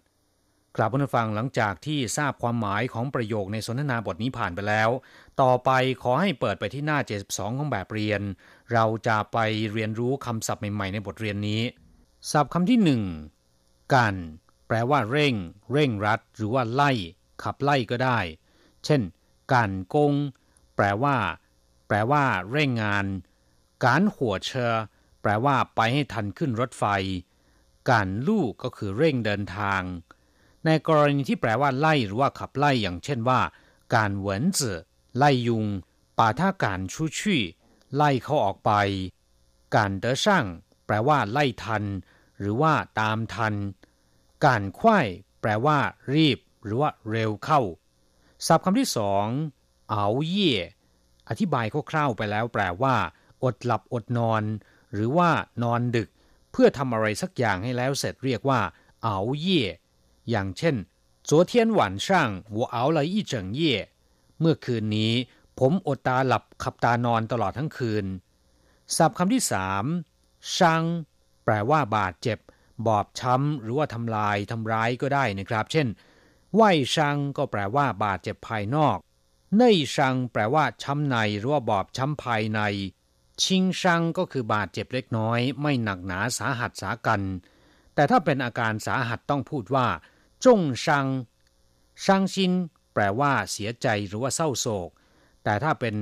กลับมาฟังหลังจากที่ทราบความหมายของประโยคในสนทนาบทนี้ผ่านไปแล้ว ต่อไปขอให้เปิดไปที่หน้า 72 ของแบบเรียน เราจะไปเรียนรู้คำศัพท์ใหม่ ๆ ในบทเรียนนี้ ศัพท์คำที่หนึ่งกัน แปลว่าเร่ง เร่งรัด หรือว่าไล่ ขับไล่ก็ได้ เช่น การกง แปลว่า แปลว่า เร่งงาน การหัวเชอแปลว่าไปให้ทันขึ้นรถไฟ การลู่ก็คือเร่งเดินทาง ในกรณีที่แปลว่าไล่หรือว่าขับไล่อย่างเช่นว่า การเหวินจื่อไล่ยุงป่าท่าการชูชี่ไล่เขาออกไป การเดช่างแปลว่า ไล่ทัน หรือว่าตามทัน การควายแปลว่า รีบ หรือว่าเร็วเข้าศัพท์คำที่สองเอาเย่อธิบายคร่าวๆไปแล้วแปลว่า อดหลับอดนอน หรือว่านอนดึก เพื่อทำอะไรสักอย่างให้แล้วเสร็จเรียกว่าเอาเย่อย่างเช่น昨天晚上我熬了一整夜เมื่อคืนนี้ ผมอดตาหลับขับตานอนตลอดทั้งคืน ศัพท์คำที่สามช่างแปลว่าบาดเจ็บ บอบช้ำ หรือว่าทำลายทำร้ายก็ได้นะครับ เช่น ไหวช่างก็แปลว่าบาดเจ็บภายนอกเน่ยช่างแปลว่าช้ำในหรือว่าบอบช้ำภายใน ชิงช่างก็คือบาดเจ็บเล็กน้อย ไม่หนักหนาสาหัสสากัน แต่ถ้าเป็นอาการสาหัสต้องพูดว่าจงชัง ชังชินแปลว่าเสียใจหรือว่าเศร้าโศก แต่ถ้าเป็น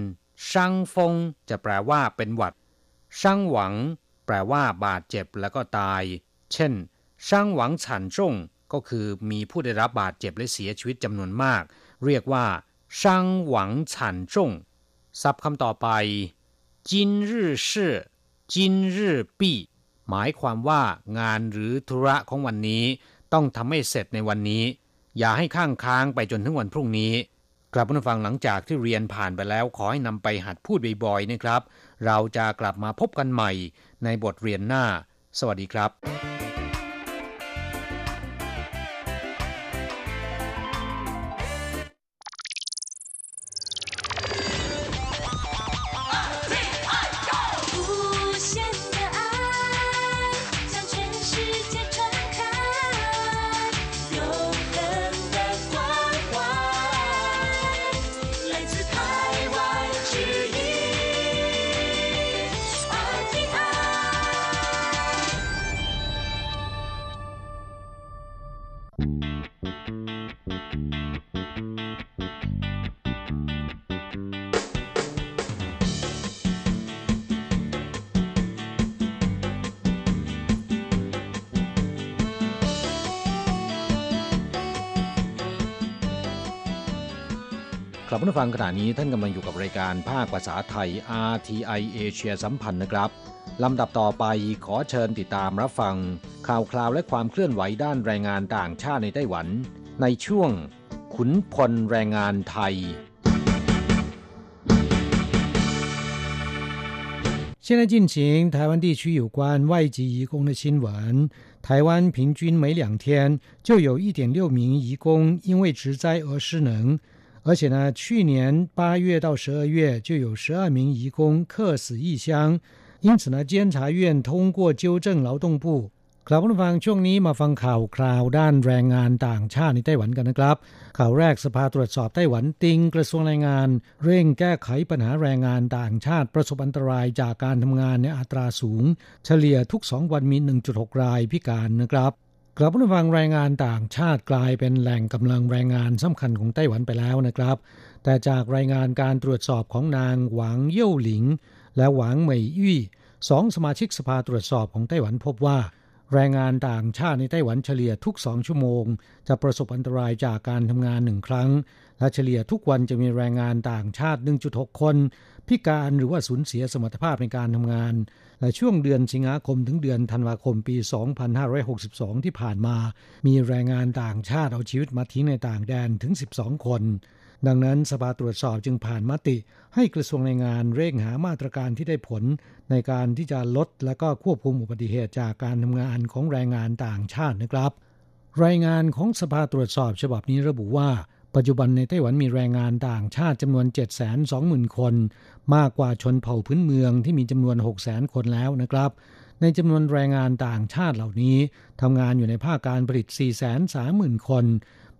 ชังฟง จะแปลว่าเป็นหวัดชังหวัง แปลว่าบาดเจ็บแล้วก็ตาย เช่นชังหวังฉันจง ก็คือมีผู้ได้รับบาดเจ็บและเสียชีวิตจำนวนมาก เรียกว่าชังหวังฉันจงศัพท์คำต่อไปจินรื่อชื่อจินรื่อปีหมายความว่างานหรือธุระของวันนี้ ต้องทำให้เสร็จในวันนี้ อย่าให้ข้างค้างไปจนถึงวันพรุ่งนี้กลับมาฟังหลังจากที่เรียนผ่านไปแล้ว ขอให้นำไปหัดพูดบ่อยๆนะครับ เราจะกลับมาพบกันใหม่ในบทเรียนหน้า สวัสดีครับกลับมาฟังขณะนี้ท่านกำลังอยู่กับรายการภาคภาษาไทย RTI เอเชียสัมพันธ์นะครับลำดับต่อไปขอเชิญติดตามรับฟัง ข่าวคราวและความเคลื่อนไหวด้านแรงงานต่างชาติในไต้หวัน ในช่วง ขุนพลแรงงานไทย现在进行台湾地区有关外籍移工的新闻。台湾平均每两天就有一点六名移工因为职灾而失能， 而且呢，去年八月到十二月就有十二名移工客死异乡。因此呢，监察院通过纠正劳动部ครับผู้ฟังช่วงนี้มาฟังข่าวคราวด้านแรงงานต่างชาติในไต้หวันกันนะครับ ข่าวแรกสภาตรวจสอบไต้หวันติงกระทรวงแรงงาน เร่งแก้ไขปัญหาแรงงานต่างชาติประสบอันตรายจากการทำงานในอัตราสูง เฉลี่ยทุก 2 วันมี 1.6 รายพิการนะครับ กลับผู้ฟังแรงงานต่างชาติกลายเป็นแหล่งกำลังแรงงานสำคัญของไต้หวันไปแล้วนะครับ แต่จากรายงานการตรวจสอบของนางหวังเย่หลิง และหวังเหมยยี่สองสมาชิกสภาตรวจสอบของไต้หวันพบว่า แรงงานต่างชาติในไต้หวันเฉลี่ยทุกสองชั่วโมง จะประสบอันตรายจากการทำงานหนึ่งครั้ง และเฉลี่ยทุกวันจะมีแรงงานต่างชาติ 1.6 คน พิการหรือว่าสูญเสียสมรรถภาพในการทำงาน และช่วงเดือนสิงหาคมถึงเดือนธันวาคมปี 2562 ที่ผ่านมา มีแรงงานต่างชาติเอาชีวิตมาทิ้งในต่างแดนถึง 12 คน ดังนั้นสภาตรวจสอบจึงผ่านมติ ให้กระทรวงแรงงานเร่งหามาตรการที่ได้ผล ในการที่จะลดและก็ควบคุมอุบัติเหตุจากการทำงานของแรงงานต่างชาตินะครับ รายงานของสภาตรวจสอบฉบับนี้ระบุว่า ปัจจุบันในไต้หวันมีแรงงานต่างชาติจำนวน 720,000 คน มากกว่าชนเผ่าพื้นเมืองที่มีจำนวน 600,000 คนแล้วนะครับ ในจำนวนแรงงานต่างชาติเหล่านี้ทำงานอยู่ในภาคการผลิต 430,000 คน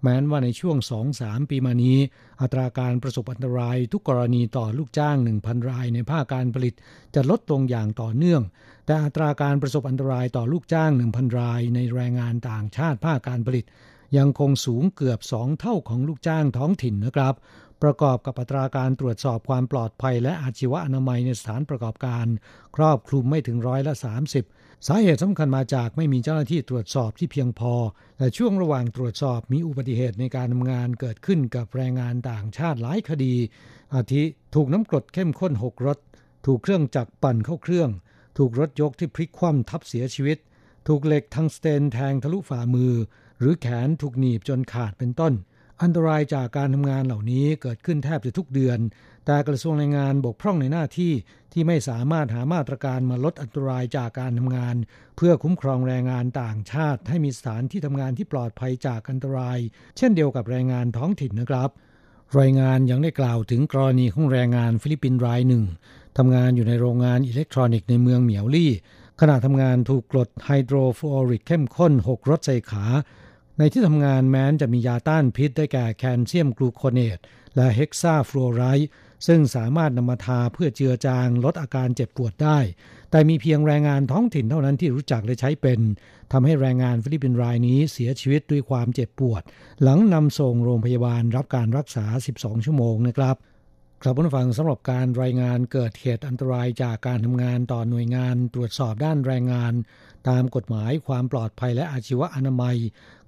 แม้นว่าในช่วง 2-3 ปีมานี้ อัตราการประสบอันตรายทุกกรณีต่อลูกจ้าง 1,000 รายในภาคการผลิตจะลดลงอย่างต่อเนื่อง แต่อัตราการประสบอันตรายต่อลูกจ้าง 1,000 รายในแรงงานต่างชาติภาคการผลิต ยังคงสูงเกือบ2เท่าของลูกจ้างท้องถิ่นนะครับ ประกอบกับอัตราการตรวจสอบความปลอดภัย และอาชีวอนามัยในสถานประกอบการ ครอบคลุมไม่ถึงร้อยละ 30 สาเหตุสำคัญมาจากไม่มีเจ้าหน้าที่ตรวจสอบที่เพียงพอ และช่วงระหว่างตรวจสอบมีอุบัติเหตุในการทำงานเกิดขึ้นกับแรงงานต่างชาติหลายคดี อาทิถูกน้ำกรดเข้มข้นหกรถ ถูกเครื่องจักรปั่นเข้าเครื่อง ถูกรถยกที่พลิกคว่ำทับเสียชีวิต ถูกเหล็กทังสเตนแทงทะลุฝ่ามือ หรือแขนถูกหนีบจนขาดเป็นต้น อันตรายจากการทำงานเหล่านี้เกิดขึ้นแทบจะทุกเดือน แต่กระทรวงแรงงานบกพร่องในหน้าที่ที่ไม่สามารถหามาตรการมาลดอันตรายจากการทำงาน เพื่อคุ้มครองแรงงานต่างชาติ ให้มีสถานที่ทำงานที่ปลอดภัยจากอันตราย เช่นเดียวกับแรงงานท้องถิ่นนะครับรายงานยังได้กล่าวถึงกรณีของแรงงานฟิลิปปินส์รายหนึ่งทำงานอยู่ในโรงงานอิเล็กทรอนิกส์ในเมืองเหมียวลี่ขณะทำงานถูกกรดไฮโดรฟลูออริกเข้มข้น หกรดใส่ขา ในที่ทำงานแม้นจะมียาต้านพิษได้แก่แคลเซียมกลูโคเนต และเฮกซาฟลูอไรด์ซึ่งสามารถนำมาทาเพื่อเจือจางลดอาการเจ็บปวดได้ แต่มีเพียงแรงงานท้องถิ่นเท่านั้นที่รู้จักและใช้เป็นทำให้แรงงานฟิลิปปินส์รายนี้เสียชีวิตด้วยความเจ็บปวด หลังนำส่งโรงพยาบาลรับการรักษา 12 ชั่วโมงนะครับครับผู้ฟังสำหรับการรายงานเกิดเหตุอันตรายจากการทำงานต่อหน่วยงานตรวจสอบด้านแรงงาน ตามกฎหมายความปลอดภัยและอาชีวอนามัย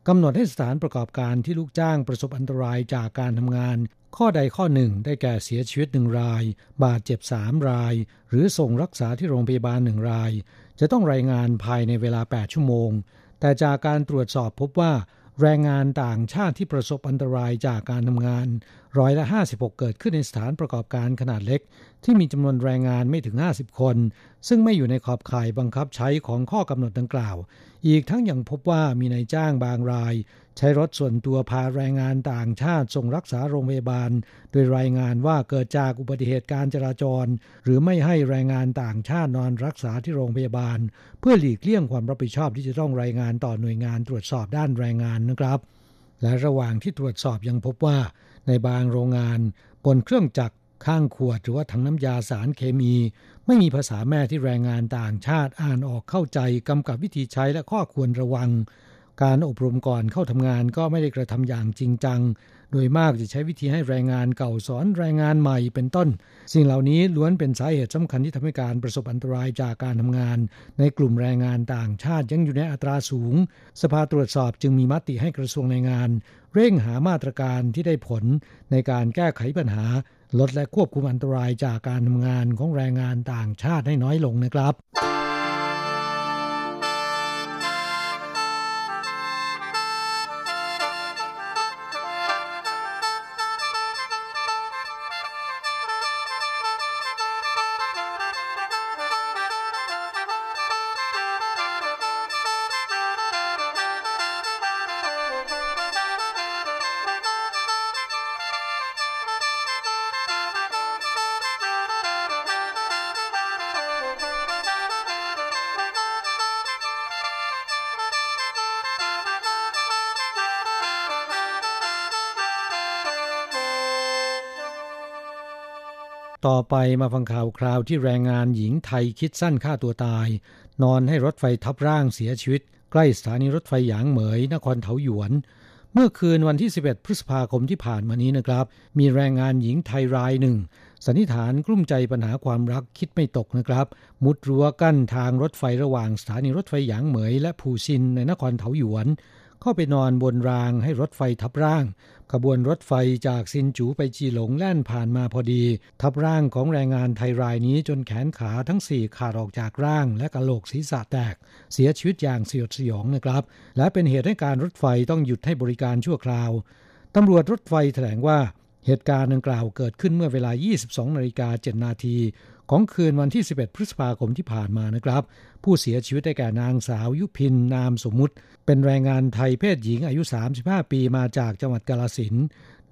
กำหนดให้สถานประกอบการที่ลูกจ้างประสบอันตรายจากการทำงาน ข้อใดข้อหนึ่งได้แก่เสียชีวิตหนึ่งราย บาดเจ็บสามราย หรือส่งรักษาที่โรงพยาบาลหนึ่งราย จะต้องรายงานภายในเวลา 8 ชั่วโมง แต่จากการตรวจสอบพบว่า แรงงานต่างชาติที่ประสบอันตรายจากการทำงาน ร้อยละ 56 เกิดขึ้นในสถานประกอบการขนาดเล็ก ที่มีจำนวนแรงงานไม่ถึง 50 คน ซึ่งไม่อยู่ในขอบข่ายบังคับใช้ของข้อกำหนดดังกล่าว อีกทั้งยังพบว่ามีนายจ้างบางราย ใช้รถส่วนตัวพาแรงงานต่างชาติส่งรักษาโรงพยาบาล โดยรายงานว่าเกิดจากอุบัติเหตุการจราจร หรือไม่ให้แรงงานต่างชาตินอนรักษาที่โรงพยาบาล เพื่อหลีกเลี่ยงความรับผิดชอบที่จะต้องรายงานต่อหน่วยงานตรวจสอบด้านแรงงานนะครับ และระหว่างที่ตรวจสอบยังพบว่า ในบางโรงงานบนเครื่องจักรข้างขวดหรือว่าถังน้ำยาสารเคมี ไม่มีภาษาแม่ที่แรงงานต่างชาติอ่านออกเข้าใจกำกับวิธีใช้และข้อควรระวัง การอบรมก่อนเข้าทำงานก็ไม่ได้กระทำอย่างจริงจัง โดยมากจะใช้วิธีให้แรงงานเก่าสอนแรงงานใหม่เป็นต้น สิ่งเหล่านี้ล้วนเป็นสาเหตุสำคัญที่ทำให้การประสบอันตรายจากการทำงาน ในกลุ่มแรงงานต่างชาติยังอยู่ในอัตราสูง สภาตรวจสอบจึงมีมติให้กระทรวงแรงงาน เร่งหามาตรการที่ได้ผลในการแก้ไขปัญหาลดและควบคุมอันตรายจากการทำงานของแรงงานต่างชาติให้น้อยลงนะครับ ไปมาฟังข่าวคราวที่แรงงานหญิงไทยคิดสั้นฆ่าตัวตาย นอนให้รถไฟทับร่างเสียชีวิต ใกล้สถานีรถไฟหยางเหมยนครเถาหยวน เมื่อคืนวันที่ 11 พฤษภาคมที่ผ่านมานี้นะครับ มีแรงงานหญิงไทยรายหนึ่งสันนิษฐานกลุ้มใจปัญหาความรักคิดไม่ตกนะครับ มุดรั้วกั้นทางรถไฟระหว่างสถานีรถไฟหยางเหมยและผูซินในนครเถาหยวน เข้าไปนอนบนรางให้รถไฟทับร่าง ขบวนรถไฟจากซินจูไปจีหลงแล่นผ่านมาพอดี ทับร่างของแรงงานไทยรายนี้จนแขนขาทั้งสี่ขาดออกจากร่าง และกระโหลกศีรษะแตก เสียชีวิตอย่างสยดสยองนะครับ และเป็นเหตุให้การรถไฟต้องหยุดให้บริการชั่วคราวตำรวจรถไฟแถลงว่าเหตุการณ์ดังกล่าวเกิดขึ้นเมื่อเวลา 22 นาฬิกา 7 นาที ของคืนวันที่ 11 พฤษภาคมที่ผ่านมานะครับ ผู้เสียชีวิตได้แก่นางสาวยุพินนามสมมุติ เป็นแรงงานไทยเพศหญิงอายุ 35 ปีมาจากจังหวัดกาลสิน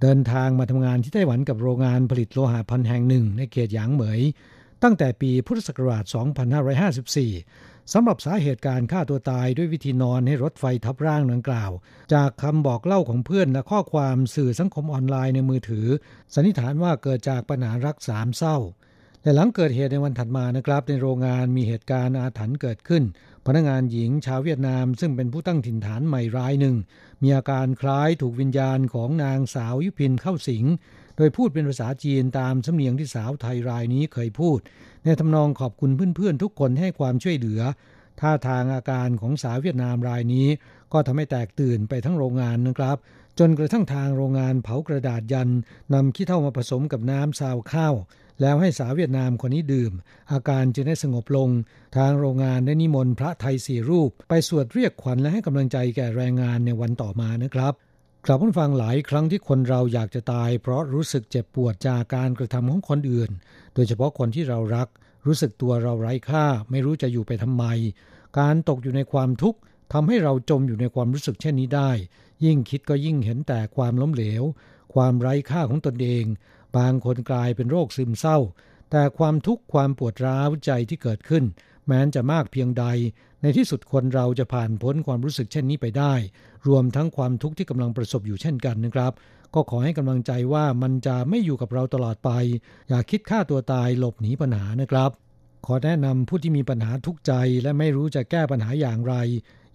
เดินทางมาทำงานที่ไต้หวันกับโรงงานผลิตโลหะพันแห่งหนึ่งในเขตหยางเหมย ตั้งแต่ปีพุทธศักราช 2554 สำหรับสาเหตุการฆ่าตัวตายด้วยวิธีนอนให้รถไฟทับร่างดังกล่าว จากคำบอกเล่าของเพื่อนและข้อความสื่อสังคมออนไลน์ในมือถือ สันนิษฐานว่าเกิดจากปัญหารักสามเศร้า แต่หลังเกิดเหตุในวันถัดมานะครับ ในโรงงานมีเหตุการณ์อาถรรพ์เกิดขึ้น พนักงานหญิงชาวเวียดนามซึ่งเป็นผู้ตั้งถิ่นฐานใหม่รายหนึ่ง มีอาการคล้ายถูกวิญญาณของนางสาวยุพินเข้าสิง โดยพูดเป็นภาษาจีนตามสำเนียงที่สาวไทยรายนี้เคยพูด ในทำนองขอบคุณเพื่อนๆทุกคนให้ความช่วยเหลือ ท่าทางอาการของสาวเวียดนามรายนี้ ก็ทำให้แตกตื่นไปทั้งโรงงานนะครับ จนกระทั่งทางโรงงานเผากระดาษยันนำขี้เท่ามาผสมกับน้ำซาวข้าว แล้วให้สาวเวียดนามคนนี้ดื่ม อาการจึงได้สงบลง ทางโรงงานได้นิมนต์พระไทยสี่รูป ไปสวดเรียกขวัญและให้กำลังใจแก่แรงงานในวันต่อมานะครับกลับมาฟังหลายครั้งที่คนเราอยากจะตาย เพราะรู้สึกเจ็บปวดจากการกระทำของคนอื่น โดยเฉพาะคนที่เรารัก รู้สึกตัวเราไร้ค่า ไม่รู้จะอยู่ไปทำไม การตกอยู่ในความทุกข์ทำให้เราจมอยู่ในความรู้สึกเช่นนี้ได้ ยิ่งคิดก็ยิ่งเห็นแต่ความล้มเหลว ความไร้ค่าของตนเอง บางคนกลายเป็นโรคซึมเศร้า แต่ความทุกข์ความปวดร้าวใจที่เกิดขึ้น แม้นจะมากเพียงใด ในที่สุดคนเราจะผ่านพ้นความรู้สึกเช่นนี้ไปได้ รวมทั้งความทุกข์ที่กำลังประสบอยู่เช่นกันนะครับ ก็ขอให้กำลังใจว่ามันจะไม่อยู่กับเราตลอดไป อย่าคิดฆ่าตัวตายหลบหนีปัญหานะครับขอแนะนำผู้ที่มีปัญหาทุกใจและไม่รู้จะแก้ปัญหาอย่างไร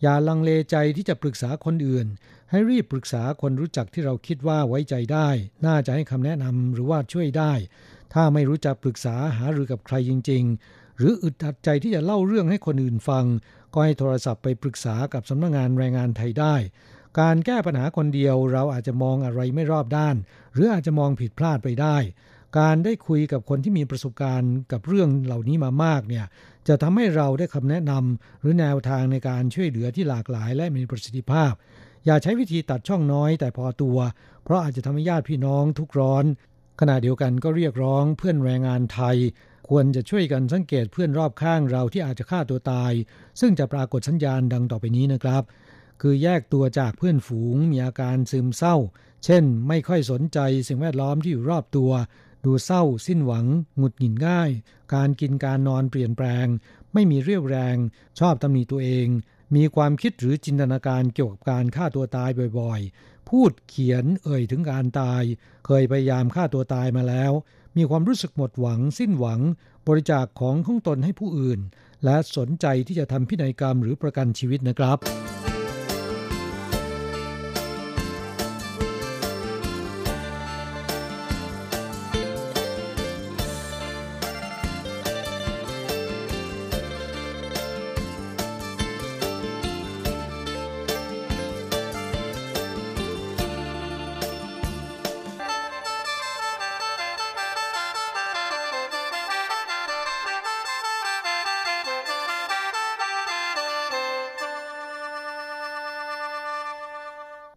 อย่าลังเลใจที่จะปรึกษาคนอื่น ให้รีบปรึกษาคนรู้จักที่เราคิดว่าไว้ใจได้ น่าจะให้คำแนะนำหรือว่าช่วยได้ ถ้าไม่รู้จักปรึกษาหารือกับใครจริง ๆ หรืออึดอัดใจที่จะเล่าเรื่องให้คนอื่นฟัง ก็ให้โทรศัพท์ไปปรึกษากับสำนักงงานแรงงานไทยได้ การแก้ปัญหาคนเดียวเราอาจจะมองอะไรไม่รอบด้าน หรืออาจจะมองผิดพลาดไปได้ การได้คุยกับคนที่มีประสบการณ์กับเรื่องเหล่านี้มามากเนี่ยจะทำให้เราได้คำแนะนำหรือแนวทางในการช่วยเหลือที่หลากหลายและมีประสิทธิภาพ อย่าใช้วิธีตัดช่องน้อยแต่พอตัว เพราะอาจจะทำให้ญาติพี่น้องทุกร้อน ขณะเดียวกันก็เรียกร้องเพื่อนแรงงานไทย ควรจะช่วยกันสังเกตเพื่อนรอบข้างเราที่อาจจะฆ่าตัวตาย ซึ่งจะปรากฏสัญญาณดังต่อไปนี้นะครับ คือแยกตัวจากเพื่อนฝูงมีอาการซึมเศร้า เช่น ไม่ค่อยสนใจสิ่งแวดล้อมที่อยู่รอบตัว ดูเศร้า สิ้นหวัง หงุดหงิดง่าย การกินการนอนเปลี่ยนแปลง ไม่มีเรี่ยวแรง ชอบตำหนิตัวเอง มีความคิดหรือจินตนาการเกี่ยวกับการฆ่าตัวตายบ่อยๆ พูดเขียนเอ่ยถึงการตาย เคยพยายามฆ่าตัวตายมาแล้ว มีความรู้สึกหมดหวัง สิ้นหวัง บริจาคของของตนให้ผู้อื่น และสนใจที่จะทำพินัยกรรมหรือประกันชีวิตนะครับ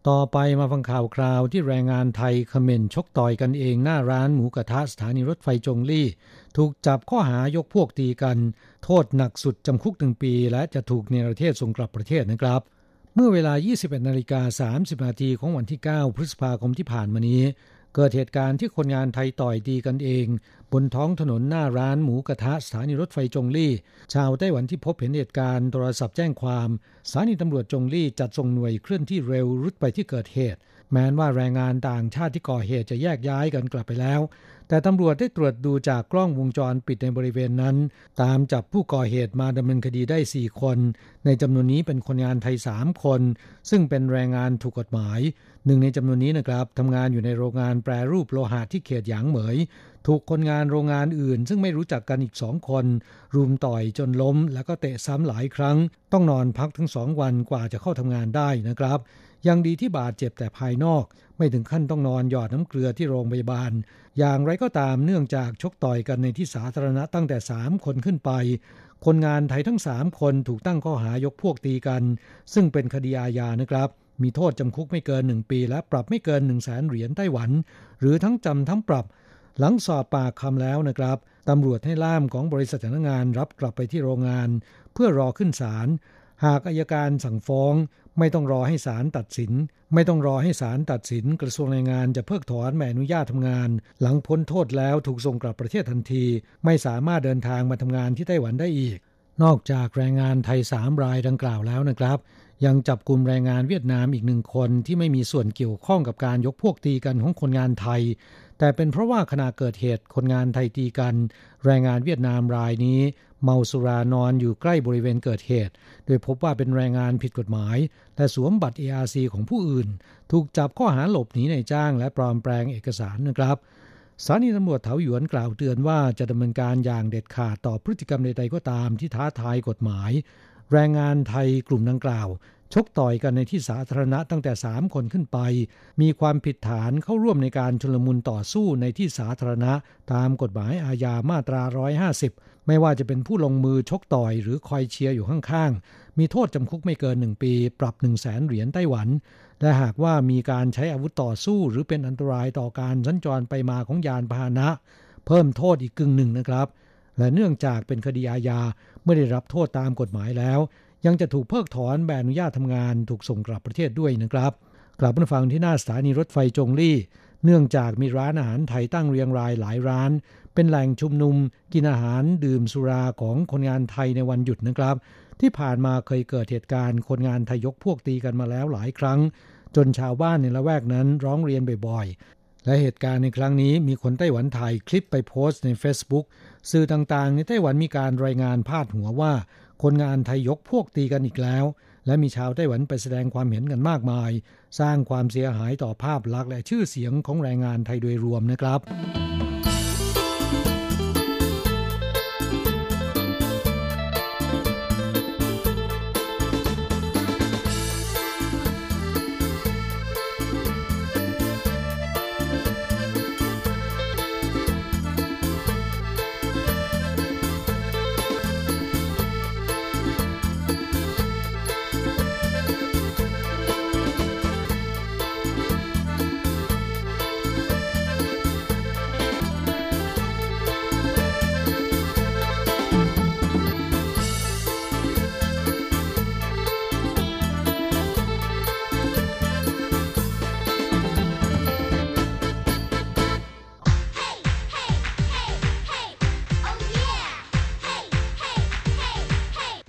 ต่อไปมาฟังข่าวคราวที่แรงงานไทยคอมเมนชกต่อยกันเองหน้าร้านหมูกระทะสถานีรถไฟจงลี่ ถูกจับข้อหายกพวกตีกัน โทษหนักสุดจำคุกหนึ่งปี และจะถูกเนรเทศส่งกลับประเทศนะครับ เมื่อเวลา 21นาฬิกา30นาทีของวันที่ 9 พฤษภาคมที่ผ่านมานี้ เกิดเหตุการณ์ที่คนงานไทยต่อยตีกันเอง บนท้องถนนหน้าร้านหมูกระทะสถานีรถไฟจงลี่ ชาวไต้หวันที่พบเห็นเหตุการณ์โทรศัพท์แจ้งความสถานีตำรวจจงลี่จัดส่งหน่วยเคลื่อนที่เร็วรุดไปที่เกิดเหตุ แม้นว่าแรงงานต่างชาติที่ก่อเหตุจะแยกย้ายกันกลับไปแล้ว แต่ตำรวจได้ตรวจดูจากกล้องวงจรปิดในบริเวณนั้น ตามจับผู้ก่อเหตุมาดำเนินคดีได้ 4 คน ในจำนวนนี้เป็นคนงานไทย 3 คน ซึ่งเป็นแรงงานถูกกฎหมาย หนึ่งในจำนวนนี้นะครับทำงานอยู่ในโรงงานแปรรูปโลหะที่เขตหยางเหมย ถูกคนงานโรงงานอื่น ซึ่งไม่รู้จักกันอีกสองคน รุมต่อยจนล้ม แล้วก็เตะซ้ำหลายครั้ง ต้องนอนพักถึงสองวันกว่าจะเข้าทำงานได้นะครับ ยังดีที่บาดเจ็บแต่ภายนอก ไม่ถึงขั้นต้องนอนหยอดน้ำเกลือที่โรงพยาบาล อย่างไรก็ตามเนื่องจากชกต่อยกันในที่สาธารณะตั้งแต่ 3 คนขึ้นไป คนงานไทยทั้ง 3 คนถูกตั้งข้อหายกพวกตีกัน ซึ่งเป็นคดีอาญานะครับ มีโทษจำคุกไม่เกิน 1 ปี และปรับไม่เกิน 1 0 0 0 0แสนเหรียญไต้หวัน หรือทั้งจำทั้งปรับ หลังสอบปากคำแล้วนะครับตำรวจให้ล่ามของบริษัทงงานรับกลับไปที่โรงงาน เพื่อรอขึ้นศาลหากอายการสั่งฟ้อง ไม่ต้องรอให้ศาลตัดสิน ไม่ต้องรอให้ศาลตัดสิน กระทรวงแรงงานจะเพิกถอนใบอนุญาตทำงาน หลังพ้นโทษแล้วถูกส่งกลับประเทศทันที ไม่สามารถเดินทางมาทำงานที่ไต้หวันได้อีก นอกจากแรงงานไทยสามรายดังกล่าวแล้วนะครับ ยังจับกลุ่มแรงงานเวียดนามอีกหนึ่งคนที่ไม่มีส่วนเกี่ยวข้องกับการยกพวกตีกันของคนงานไทย แต่เป็นเพราะว่าขณะเกิดเหตุคนงานไทยตีกัน แรงงานเวียดนามรายนี้ เมาสุรานอนอยู่ใกล้บริเวณเกิดเหตุ โดยพบว่าเป็นแรงงานผิดกฎหมาย และสวมบัตร ARC ของผู้อื่น ถูกจับข้อหาหลบหนีในจ้างและปลอมแปลงเอกสารนะครับสถานีตำรวจเถาหยวนกล่าวเตือนว่าจะดำเนินการอย่างเด็ดขาดต่อพฤติกรรมใดๆก็ตามที่ท้าทายกฎหมาย แรงงานไทยกลุ่มดังกล่าว ชกต่อยกันในที่สาธารณะตั้งแต่ 3 คนขึ้นไป มีความผิดฐานเข้าร่วมในการชุลมุนต่อสู้ในที่สาธารณะ ตามกฎหมายอาญามาตรา 150 ไม่ว่าจะเป็นผู้ลงมือชกต่อยหรือคอยเชียร์อยู่ข้างๆ มีโทษจำคุกไม่เกิน 1 ปี ปรับ 1 0 0 0 0แสนเหรียญไต้หวัน และหากว่ามีการใช้อาวุธต่อสู้ หรือเป็นอันตรายต่อการสัญจรไปมาของยานพาหนะ เพิ่มโทษอีกกึ่งหนึ่งนะครับและเนื่องจากเป็นคดีอาญาเมื่อได้รับโทษตามกฎหมายแล้ว ยังจะถูกเพิกถอนใบอนุญาตทำงานถูกส่งกลับประเทศด้วยนะครับ กลับมาฟังที่หน้าสถานีรถไฟจงลี่ เนื่องจากมีร้านอาหารไทยตั้งเรียงรายหลายร้าน เป็นแหล่งชุมนุม กินอาหารดื่มสุราของคนงานไทยในวันหยุดนะครับ ที่ผ่านมาเคยเกิดเหตุการณ์คนงานไทยยกพวกตีกันมาแล้วหลายครั้ง จนชาวบ้านในละแวกนั้นร้องเรียนบ่อยๆและเหตุการณ์ในครั้งนี้มีคนไต้หวันถ่ายคลิปไปโพสต์ใน Facebook สื่อต่างๆ ในไต้หวันมีการรายงานพาดหัวว่า คนงานไทยยกพวกตีกันอีกแล้ว และมีชาวไต้หวันไปแสดงความเห็นกันมากมาย สร้างความเสียหายต่อภาพลักษณ์และชื่อเสียงของแรงงานไทยโดยรวมนะครับ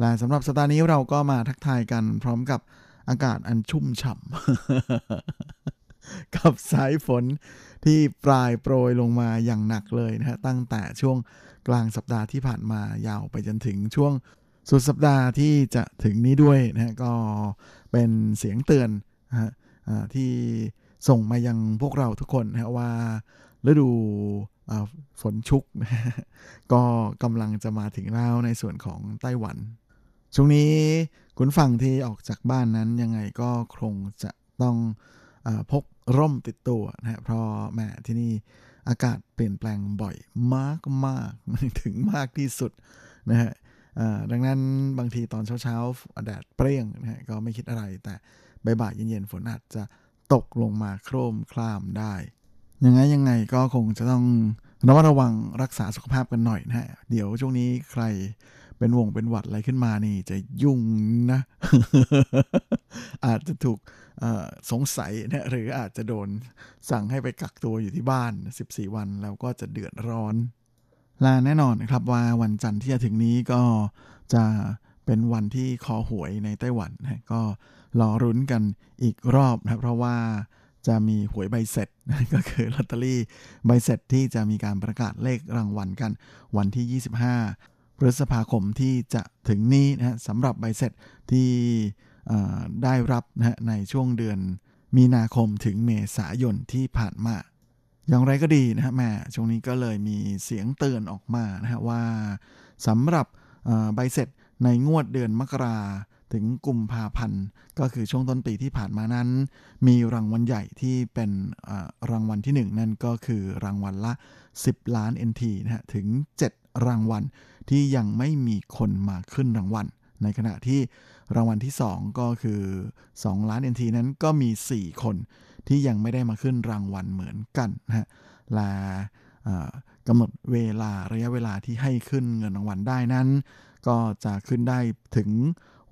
และสำหรับสัปดาห์นี้เราก็มาทักทายกันพร้อมกับอากาศอันชุ่มฉ่ำกับสายฝนที่ปลายโปรยลงมาอย่างหนักเลยนะฮะตั้งแต่ช่วงกลางสัปดาห์ที่ผ่านมายาวไปจนถึงช่วงสุดสัปดาห์ที่จะถึงนี้ด้วยนะฮะก็เป็นเสียงเตือนนะฮะที่ส่งมายังพวกเราทุกคนนะว่าฤดูฝนชุก ก็กำลังจะมาถึงแล้วในส่วนของไต้หวัน ช่วงนี้คุณฟังที่ออกจากบ้านนั้นยังไงก็คงจะต้องอพกร่มติดตัวนะเพราะแม่ที่นี่อากาศเปลี่ยนแปลงบ่อยมากมากถึงมากที่สุดนะฮะดังนั้นบางทีตอนเช้าๆแดดเปรี้ยงนะฮะก็ไม่คิดอะไร แต่บ่ายๆเย็นๆฝนอาจจะตกลงมาโครมคลามได้ ยังไงยังไงก็คงจะต้องระมัดระวังรักษาสุขภาพกันหน่อยนะฮะ เดี๋ยวช่วงนี้ใคร เป็นวงเป็นหวัดอะไรขึ้นมานี่จะยุ่งนะ อาจจะถูกสงสัยนะหรืออาจจะโดนสั่งให้ไปกักตัวอยู่ที่บ้าน 14 วันแล้วก็จะเดือดร้อนลาแน่นอนนะครับว่าวันจันทร์ที่จะถึงนี้ก็จะเป็นวันที่คอหวยในไต้หวันนะก็รอรุ้นกันอีกรอบนะเพราะว่าจะมีหวยใบเสร็จก็คือลอตเตอรี่ใบเสร็จที่จะมีการประกาศเลขรางวัลกันวันที่ 25 พฤษภาคมที่จะถึงนี้นะสำหรับใบเสร็จที่ได้รับนะในช่วงเดือนมีนาคมถึงเมษายนที่ผ่านมา อย่างไรก็ดีนะฮะแม่ช่วงนี้ก็เลยมีเสียงเตือนออกมานะฮะว่าสำหรับใบเสร็จในงวดเดือนมกราถึงกุมภาพันธ์ก็คือช่วงต้นปีที่ผ่านมานั้น มีรางวัลใหญ่ที่เป็นรางวัลที่ 1 นั่นก็คือรางวัลละ 10 ล้าน NT นะฮะถึง 7 รางวัล ที่ยังไม่มีคนมาขึ้นรางวัล ในขณะที่รางวัลที่ 2 ก็คือ 2 ล้าน NT นั้นก็มี 4 คนที่ยังไม่ได้มาขึ้นรางวัลเหมือนกันนะฮะและกำหนดเวลาระยะเวลาที่ให้ขึ้นเงินรางวัลได้นั้น ก็จะขึ้นได้ถึง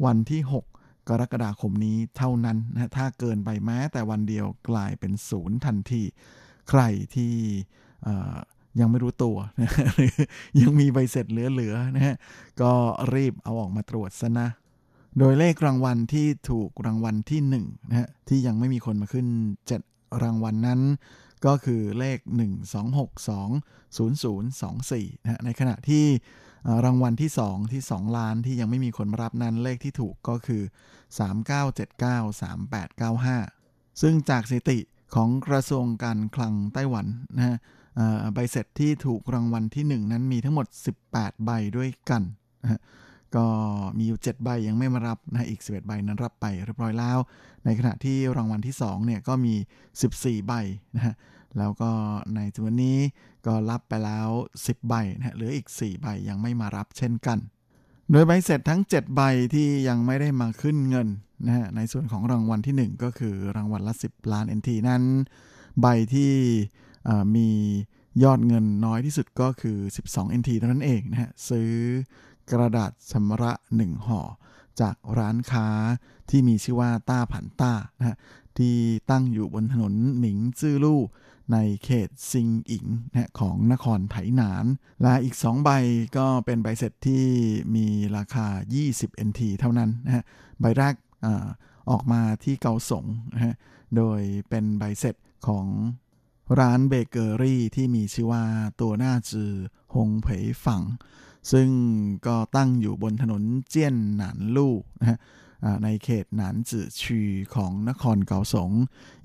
วันที่ 6 กรกฎาคมนี้เท่านั้นนะถ้าเกินไปแม้แต่วันเดียวกลายเป็นศูนย์ทันที ใครที่ ยังไม่รู้ตัวนะหรือยังมีใบเสร็จเหลือๆนะฮะก็รีบเอาออกมาตรวจซะนะ โดยเลขรางวัลที่ถูกรางวัลที่1นะฮะที่ยังไม่มีคนมาขึ้น 7 รางวัลนนั้น ก็คือเลข 1262024นะฮะในขณะที่รางวัลที่ 2 ที่ 2 ล้านที่ยังไม่มีคนมารับนั้นเลขที่ถูกก็คือ 39793895 ซึ่งจากสถิติของกระทรวงการคลังไต้หวันนะฮะ ใบเสร็จที่ถูกรางวัลที่ 1 นั้นมีทั้งหมด 18 ใบด้วยกันนะก็มีอยู่ 7 ใบยังไม่มารับนะอีก 11 ใบนั้นรับไปเรียบร้อยแล้ว ในขณะที่รางวัลที่2เนี่ยก็มี 14 ใบนะฮะแล้วก็ในจำนวนนี้ก็รับไปแล้ว 10 ใบนะเหลืออีก 4 ใบยังไม่มารับเช่นกัน โดยใบเสร็จทั้ง 7 ใบที่ยังไม่ได้มาขึ้นเงินนะฮะในส่วนของรางวัลที่ 1 ก็คือรางวัลละ 10 ล้าน NT นั้น ใบที่ มียอดเงินน้อยที่สุดก็คือ 12 NT เท่านั้นเองนะฮะซื้อกระดาษชำระ 1ห่อจากร้านค้าที่มีชื่อว่าต้าผันต้านะฮะที่ตั้งอยู่บนถนนหมิงจื้อลู่ในเขตซิงอิงนะของนครไถหนาน และอีก 2 ใบก็เป็นใบเสร็จที่มีราคา 20 NT เท่านั้นนะฮะใบแรกอออกมาที่เกาสงนะฮะโดยเป็นใบเสร็จของ ร้านเบเกอรี่ที่มีชื่อว่าตัวหน้าจือหงเผยฝังซึ่งก็ตั้งอยู่บนถนนเจี้ยนหนานลู่นะฮะในเขตหนานจือชีของนครเกาสง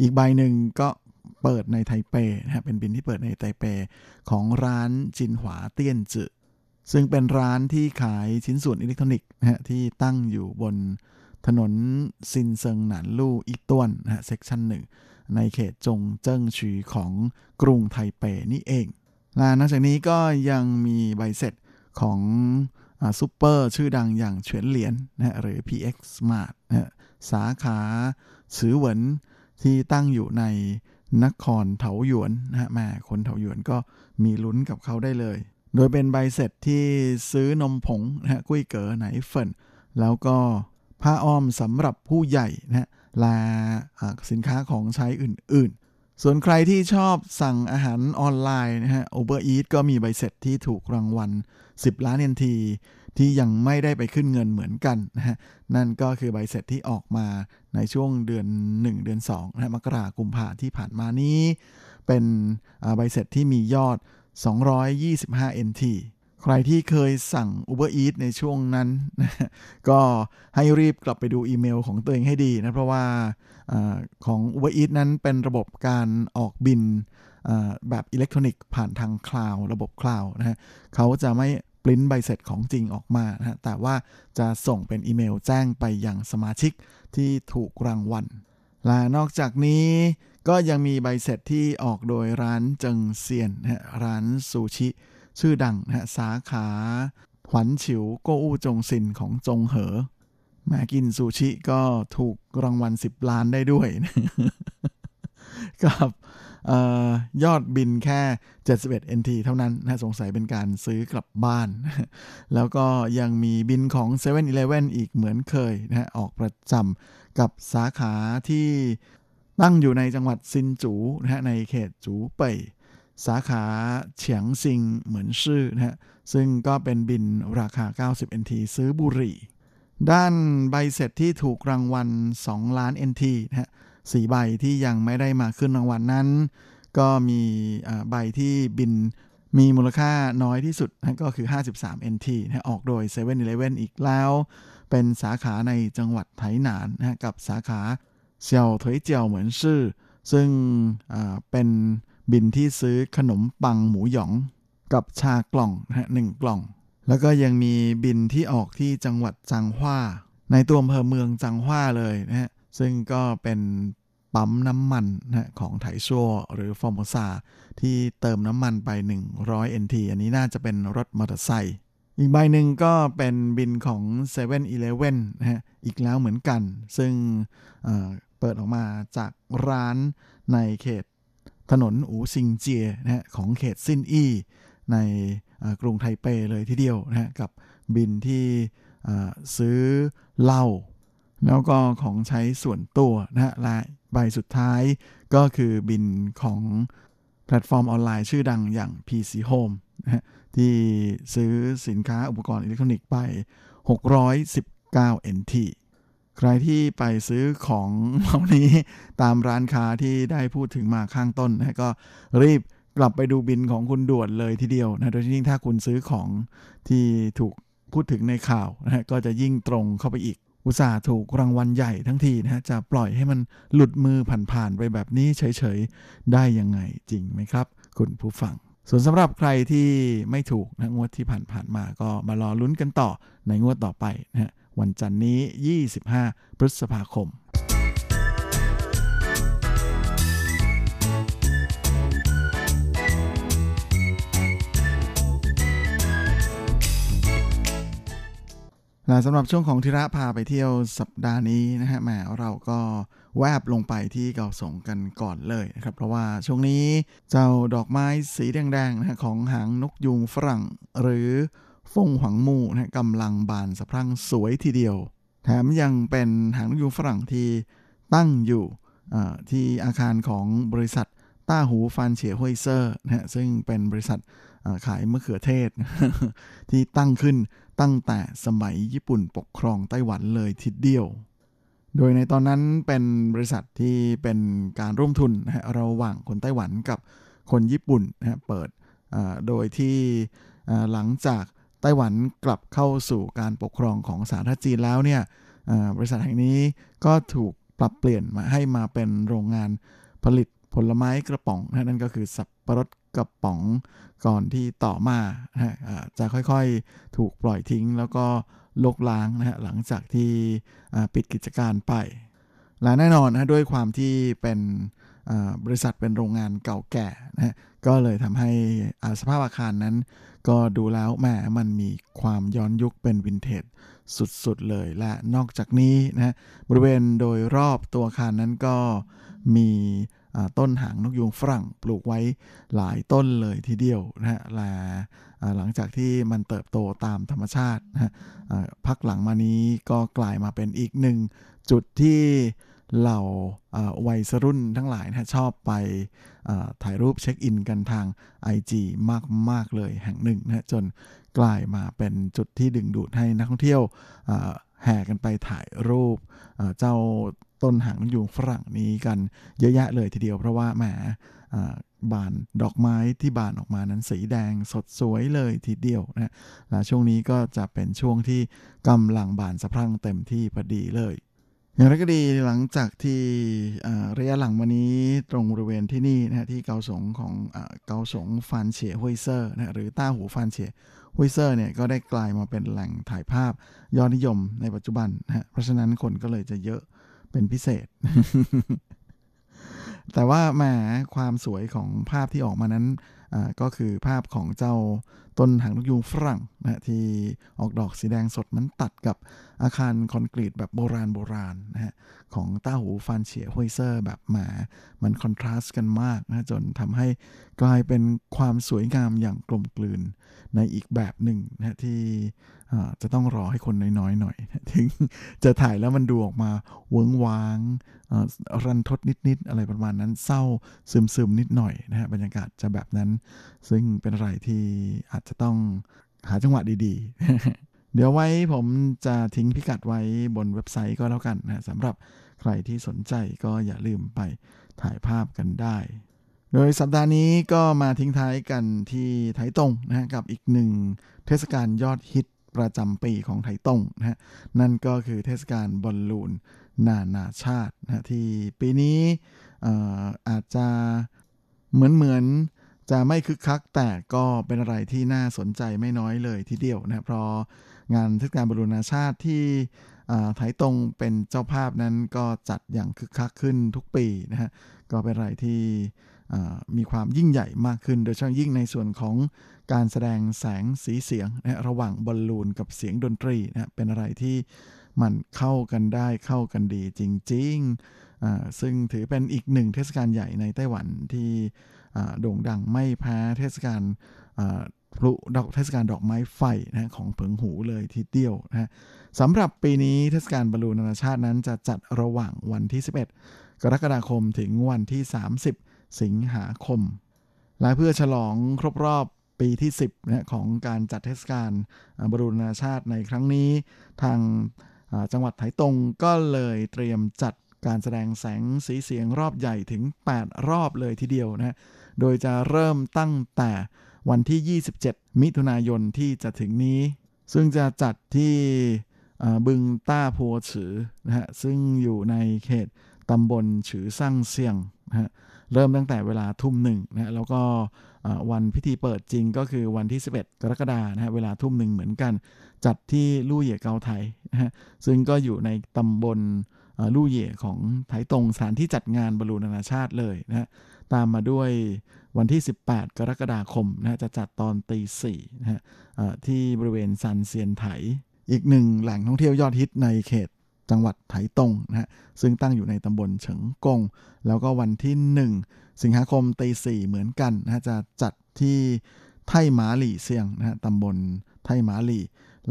อีกใบหนึ่งก็เปิดในไทเปนะฮะเป็นบิลที่เปิดในไทเปของร้านจินหวาเตี้ยนจือซึ่งเป็นร้านที่ขายชิ้นส่วนอิเล็กทรอนิกส์นะฮะที่ตั้งอยู่บนถนนซินเซิงหนานลู่อีต้วนนะฮะ section หนึ่ง ในเขตจงเจิ้งชีของกรุงไทเปนี่เอง และนอกจากนี้ก็ยังมีใบเสร็จของซูเปอร์ชื่อดังอย่างเฉียนเหรียญนะหรือ PX Smart นะสาขาสือเหวินที่ตั้งอยู่ในนครเถาหยวนนะฮะแม่คนเถาหยวนก็มีลุ้นกับเขาได้เลย โดยเป็นใบเสร็จที่ซื้อนมผงนะฮะกุ้ยเก๋อไหนเฟินแล้วก็ผ้าอ้อมสำหรับผู้ใหญ่นะฮะ และสินค้าของใช้อื่น ๆ ส่วนใครที่ชอบสั่งอาหารออนไลน์นะฮะ Uber Eats ก็มีใบเสร็จที่ถูกรางวัล 10 ล้านเยนที ที่ยังไม่ได้ไปขึ้นเงินเหมือนกันนะฮะ นั่นก็คือใบเสร็จที่ออกมาในช่วงเดือน 1 เดือน2นะมกราคมพาที่ผ่านมานี้ เป็นใบเสร็จที่มียอด 225 NT ใครที่เคยสั่ง Uber Eats ในช่วงนั้น ก็ให้รีบกลับไปดูอีเมลของตัวเองให้ดีนะ เพราะว่าอของ Uber Eats นั้นเป็นระบบการออกบิลแบบอิเล็กทรอนิกส์ผ่านทาง cloud ระบบ cloud นะฮะเขาจะไม่ปริ้นใบเสร็จของจริงออกมานะฮะแต่ว่าจะส่งเป็นอีเมลแจ้งไปยังสมาชิกที่ถูกรางวัล และนอกจากนี้ก็ยังมีใบเสร็จที่ออกโดยร้านเจิงเซียนนะฮะร้านซูชิ ชื่อดังนะฮะสาขาหวันฉิวโกอู้จงซินของจงเหอแม่กินซูชิก็ถูกรางวัล 10 ล้านได้ด้วย กับยอดบินแค่ 71 NT เท่านั้นนะสงสัยเป็นการซื้อกลับบ้าน แล้วก็ยังมีบินของ7 e เ e ่ e ออีกเหมือนเคยนะฮะออกประจำกับสาขาที่ตั้งอยู่ในจังหวัดซินจูนะฮะในเขตจูเป่ย สาขาเฉียงซิงเหมือนชื่อนะฮะซึ่งก็เป็นบินราคา 90 NT ซื้อบุหรี่ ด้านใบเสร็จที่ถูกรางวัล 2 ล้าน NT นะฮะสีใบที่ยังไม่ได้มาขึ้นรางวัลนนั้น ก็มีใบที่บินมีมูลค่าน้อยที่สุดนะก็คือ 53 NT นะออกโดย7 e เ e ่ e อีกแล้ว เป็นสาขาในจังหวัดไถหนานนะกับสาขาเสี่ยวถวยเจียวเหมือนชื่อ ซึ่งเป็น บินที่ซื้อขนมปังหมูหยอง กับชากล่องนะหนึ่งกล่อง แล้วก็ยังมีบินที่ออกที่จังหวัดจางฮวาในตัวอำเภอเมืองจางฮวาเลยนะฮะซึ่งก็เป็นปั๊มน้ำมันนะของไถชัวหรือฟอร์มซาที่เติมน้ำมันไป 100 NT อันนี้น่าจะเป็นรถมอเตอร์ไซค์อีกใบหนึ่งก็เป็นบินของ7 e เ e ่ e อนะฮะอีกแล้วเหมือนกัน ซึ่งเปิดออกมาจากร้านในเขต ถนนอูซิงเจียนะฮะของเขตซินอี้ในกรุงไทเปเลยทีเดียวนะฮะกับบิลที่ซื้อเหล้าแล้วก็ของใช้ส่วนตัวนะฮะและใบสุดท้ายก็คือบิลของแพลตฟอร์มออนไลน์ชื่อดังอย่าง PC Home นะฮะที่ซื้อสินค้าอุปกรณ์อิเล็กทรอนิกส์ไป 619 NT ใครที่ไปซื้อของเหล่านี้ตามร้านค้าที่ได้พูดถึงมาข้างต้นนะก็รีบกลับไปดูบินของคุณด่วนเลยทีเดียวนะโดยยิ่งถ้าคุณซื้อของที่ถูกพูดถึงในข่าวนะก็จะยิ่งตรงเข้าไปอีก อุตส่าห์ถูกรางวัลใหญ่ทั้งทีนะฮะจะปล่อยให้มันหลุดมือผ่านๆไปแบบนี้เฉยๆ ได้ยังไงจริงไหมครับ คุณผู้ฟัง ส่วนสำหรับใครที่ไม่ถูกนะงวดที่ผ่านๆมาก็มารอลุ้นกันต่อในงวดต่อไปนะฮะ วันจันนี้ 25 พฤษภาคมและสำหรับช่วงของทิระพาไปเที่ยวสัปดาห์นี้นะฮะแหมเราก็แวบลงไปที่เกาสงกันก่อนเลยนะครับเพราะว่าช่วงนี้เจ้าดอกไม้สีแดงๆนะฮะของหางนกยูงฝรั่ง หรือ ฟงหวังมูนะกำลังบานสะพรั่งสวยทีเดียว แถมยังเป็นหางนกยูงฝรั่งที่ตั้งอยู่ที่อาคารของบริษัทต้าหูฟานเฉียฮวยเซอร์นะซึ่งเป็นบริษัทขายมะเขือเทศ ที่ตั้งขึ้นตั้งแต่สมัยญี่ปุ่นปกครองไต้หวันเลยทีเดียว โดยในตอนนั้นเป็นบริษัทที่เป็นการร่วมทุนนะระหว่างคนไต้หวันกับคนญี่ปุ่นนะเปิดโดยที่หลังจาก ไต้หวันกลับเข้าสู่การปกครองของสาธารณจีนแล้วเนี่ยบริษัทแห่งนี้ก็ถูกปรับเปลี่ยนมาให้มาเป็นโรงงานผลิตผลไม้กระป๋องนั่นก็คือสับปะรดกระป๋องก่อนที่ต่อมาจะค่อยๆถูกปล่อยทิ้ง แล้วก็ลกล้างนะฮะหลังจากที่ปิดกิจการไป และแน่นอนนะด้วยความที่เป็นบริษัทเป็นโรงงานเก่าแก่นะ ก็เลยทำให้สภาพอาคารนั้น ก็ดูแล้วแหมมันมีความย้อนยุคเป็นวินเทจสุดๆเลยและนอกจากนี้นะบริเวณโดยรอบตัวอาคารนั้นก็มีต้นหางนกยูงฝรั่งปลูกไว้หลายต้นเลยทีเดียวนะฮะและหลังจากที่มันเติบโตตามธรรมชาตินะพักหลังมานี้ก็กลายมาเป็นอีกหนึ่งจุดที่ เหล่าวัยรุ่นทั้งหลายนะชอบไปถ่ายรูปเช็คอินกันทาง IG มากมากเลยแห่งหนึ่งนะจนกลายมาเป็นจุดที่ดึงดูดให้นักท่องเที่ยวแห่กันไปถ่ายรูปเจ้าต้นหางนกยูงฝรั่งนี้กันเยอะแยะเลยทีเดียวเพราะว่าแหมบานดอกไม้ที่บานออกมานั้นสีแดงสดสวยเลยทีเดียวนะและช่วงนี้ก็จะเป็นช่วงที่กำลังบานสะพรั่งเต็มที่พอดีเลย อย่างไรก็ดีหลังจากที่ระยะหลังวันนี้ตรงบริเวณที่นี่นะที่เกาสงของเกาสงฟานเฉยฮุยเซอร์นะหรือต้าหูฟานเฉยฮุยเซอร์เนี่ยก็ได้กลายมาเป็นแหล่งถ่ายภาพยอดนิยมในปัจจุบันนะเพราะฉะนั้นคนก็เลยจะเยอะเป็นพิเศษ แต่ว่าแหมความสวยของภาพที่ออกมานั้นก็คือภาพของเจ้าต้นหางนกยูงฝรั่งนะที่ออกดอกสีแดงสดมันตัดกับอาคารคอนกรีตแบบโบราณโบราณนะฮะของต้าหูฟานเฉียฮุยเซอร์แบบหมา มันคอนทราสต์กันมากนะจนทำให้กลายเป็นความสวยงามอย่างกลมกลืนในอีกแบบหนึ่งนะที่จะต้องรอให้คนน้อยๆหน่อยถึงจะถ่ายแล้วมันดูออกมาเวิงว้างรันทดนิดๆอะไรประมาณนั้นเศร้าซึมๆนิดหน่อยนะฮะบรรยากาศจะแบบนั้น ซึ่งเป็นอะไรที่อาจจะต้องหาจังหวะดีๆ เดี๋ยวไว้ผมจะทิ้งพิกัดไว้บนเว็บไซต์ก็แล้วกันนะสำหรับใครที่สนใจก็อย่าลืมไปถ่ายภาพกันได้ โดยสัปดาห์นี้ก็มาทิ้งท้ายกันที่ไถตงนะฮะกับอีกหนึ่งเทศกาลยอดฮิตประจำปีของไถตงนะฮะนั่นก็คือเทศกาลบอลลูนนานาชาตินะที่ปีนี้อาจจะเหมือนเหมือน จะไม่คึกคักแต่ก็เป็นอะไรที่น่าสนใจไม่น้อยเลยทีเดียวนะเพราะงานเทศกาลบอลลูนนาชาติที่ไถตรงเป็นเจ้าภาพนั้นก็จัดอย่างคึกคักขึ้นทุกปีนะฮะก็เป็นอะไรที่มีความยิ่งใหญ่มากขึ้น โดยเฉพาะยิ่งในส่วนของการแสดงแสงสีเสียงนะระหว่างบอลลูนกับเสียงดนตรีนะเป็นอะไรที่มันเข้ากันได้เข้ากันดีจริงๆซึ่งถือเป็นอีกหนึ่งเทศกาลใหญ่ในไต้หวันที่ โด่งดังไม่แพ้เทศกาลพลุดอกเทศกาลดอกไม้ไฟนะของเผิงหูเลยทีเดียวนะสำหรับปีนี้เทศกาลบอลลูนนานาชาตินั้นจะจัดระหว่างวันที่ 11 กรกฎาคมถึงวันที่ 30 สิงหาคม และเพื่อฉลองครบรอบปีที่ 10นะของการจัดเทศกาลบอลลูนนานาชาติในครั้งนี้ ทางจังหวัดไถตงก็เลยเตรียมจัด การแสดงแสงสีเสียงรอบใหญ่ถึง 8 รอบเลยทีเดียวนะโดยจะเริ่มตั้งแต่วันที่ 27 มิถุนายนที่จะถึงนี้ ซึ่งจะจัดที่บึงต้าพัวฉือนะฮะซึ่งอยู่ในเขตตำบลฉือซั่งเซียงนะฮะเริ่มตั้งแต่เวลาทุ่มหนึ่งนะแล้วก็วันพิธีเปิดจริงก็คือวันที่ 11 กรกฎานะฮะเวลาทุ่มหนึ่งเหมือนกัน จัดที่ลู่เหย่เกาไทยนะฮะซึ่งก็อยู่ในตำบล ลู่เหย่ของไถตรงสถานที่จัดงานบอลลูนนานาชาติเลยนะฮะตามมาด้วยวันที่ 18 กรกฎาคมนะจะจัดตอนตีสี่นะฮะที่บริเวณซันเซียนไถ อีกหนึ่งแหล่งท่องเที่ยวยอดฮิตในเขตจังหวัดไถตงนะฮะซึ่งตั้งอยู่ในตำบลเฉิงกง แล้วก็วันที่ 1 สิงหาคมตีสี่เหมือนกันนะจะจัดที่ไทหมาหลี่เซียงนะฮะตำบลไทหมาหลี่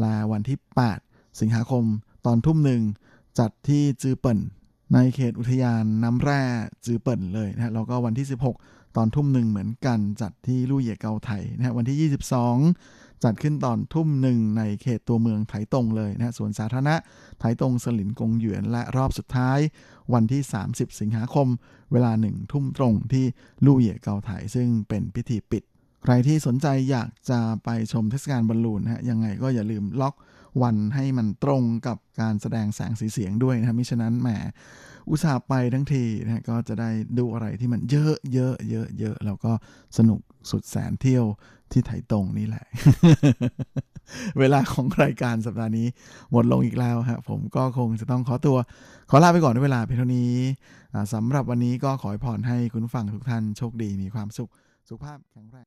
ลาวันที่ 8 สิงหาคมตอนทุ่มหนึ่ง จัดที่จือเปิ่น ในเขตอุทยานน้ำแร่จือเปิ่นเลยนะฮะแล้วก็วันที่ 16 ตอนทุ่มหนึ่งเหมือนกันจัดที่ลู่เหย่เกาไทยนะฮะวันที่ 22 จัดขึ้นตอนทุ่มหนึ่งในเขตตัวเมืองไถตงเลยนะฮะสวนสาธารณะไถตงสลินกงหยวนและรอบสุดท้าย วันที่ 30 สิงหาคม เวลาหนึ่งทุ่มตรงที่ลู่เหย่เกาไทยซึ่งเป็นพิธีปิดใครที่สนใจอยากจะไปชมเทศกาลบอลลูนฮะยังไงก็อย่าลืมล็อก วันให้มันตรงกับการแสดงแสงสีเสียงด้วยนะมิฉะนั้นแหมอุตส่าห์ไปทั้งทีนะก็จะได้ดูอะไรที่มันเยอะเยอะเยอะเยอะแล้วก็สนุกสุดแสนเที่ยวที่ไถตรงนี่แหละ เวลาของรายการสัปดาห์นี้ หมดลงอีกแล้วครับผมก็คงจะต้องขอตัว ขอลาไปก่อนด้วยเวลาเพียงเท่านี้สำหรับวันนี้ก็ขอพรให้คุณฟังทุกท่านโชคดีมีความสุข สุขภาพแข็งแรง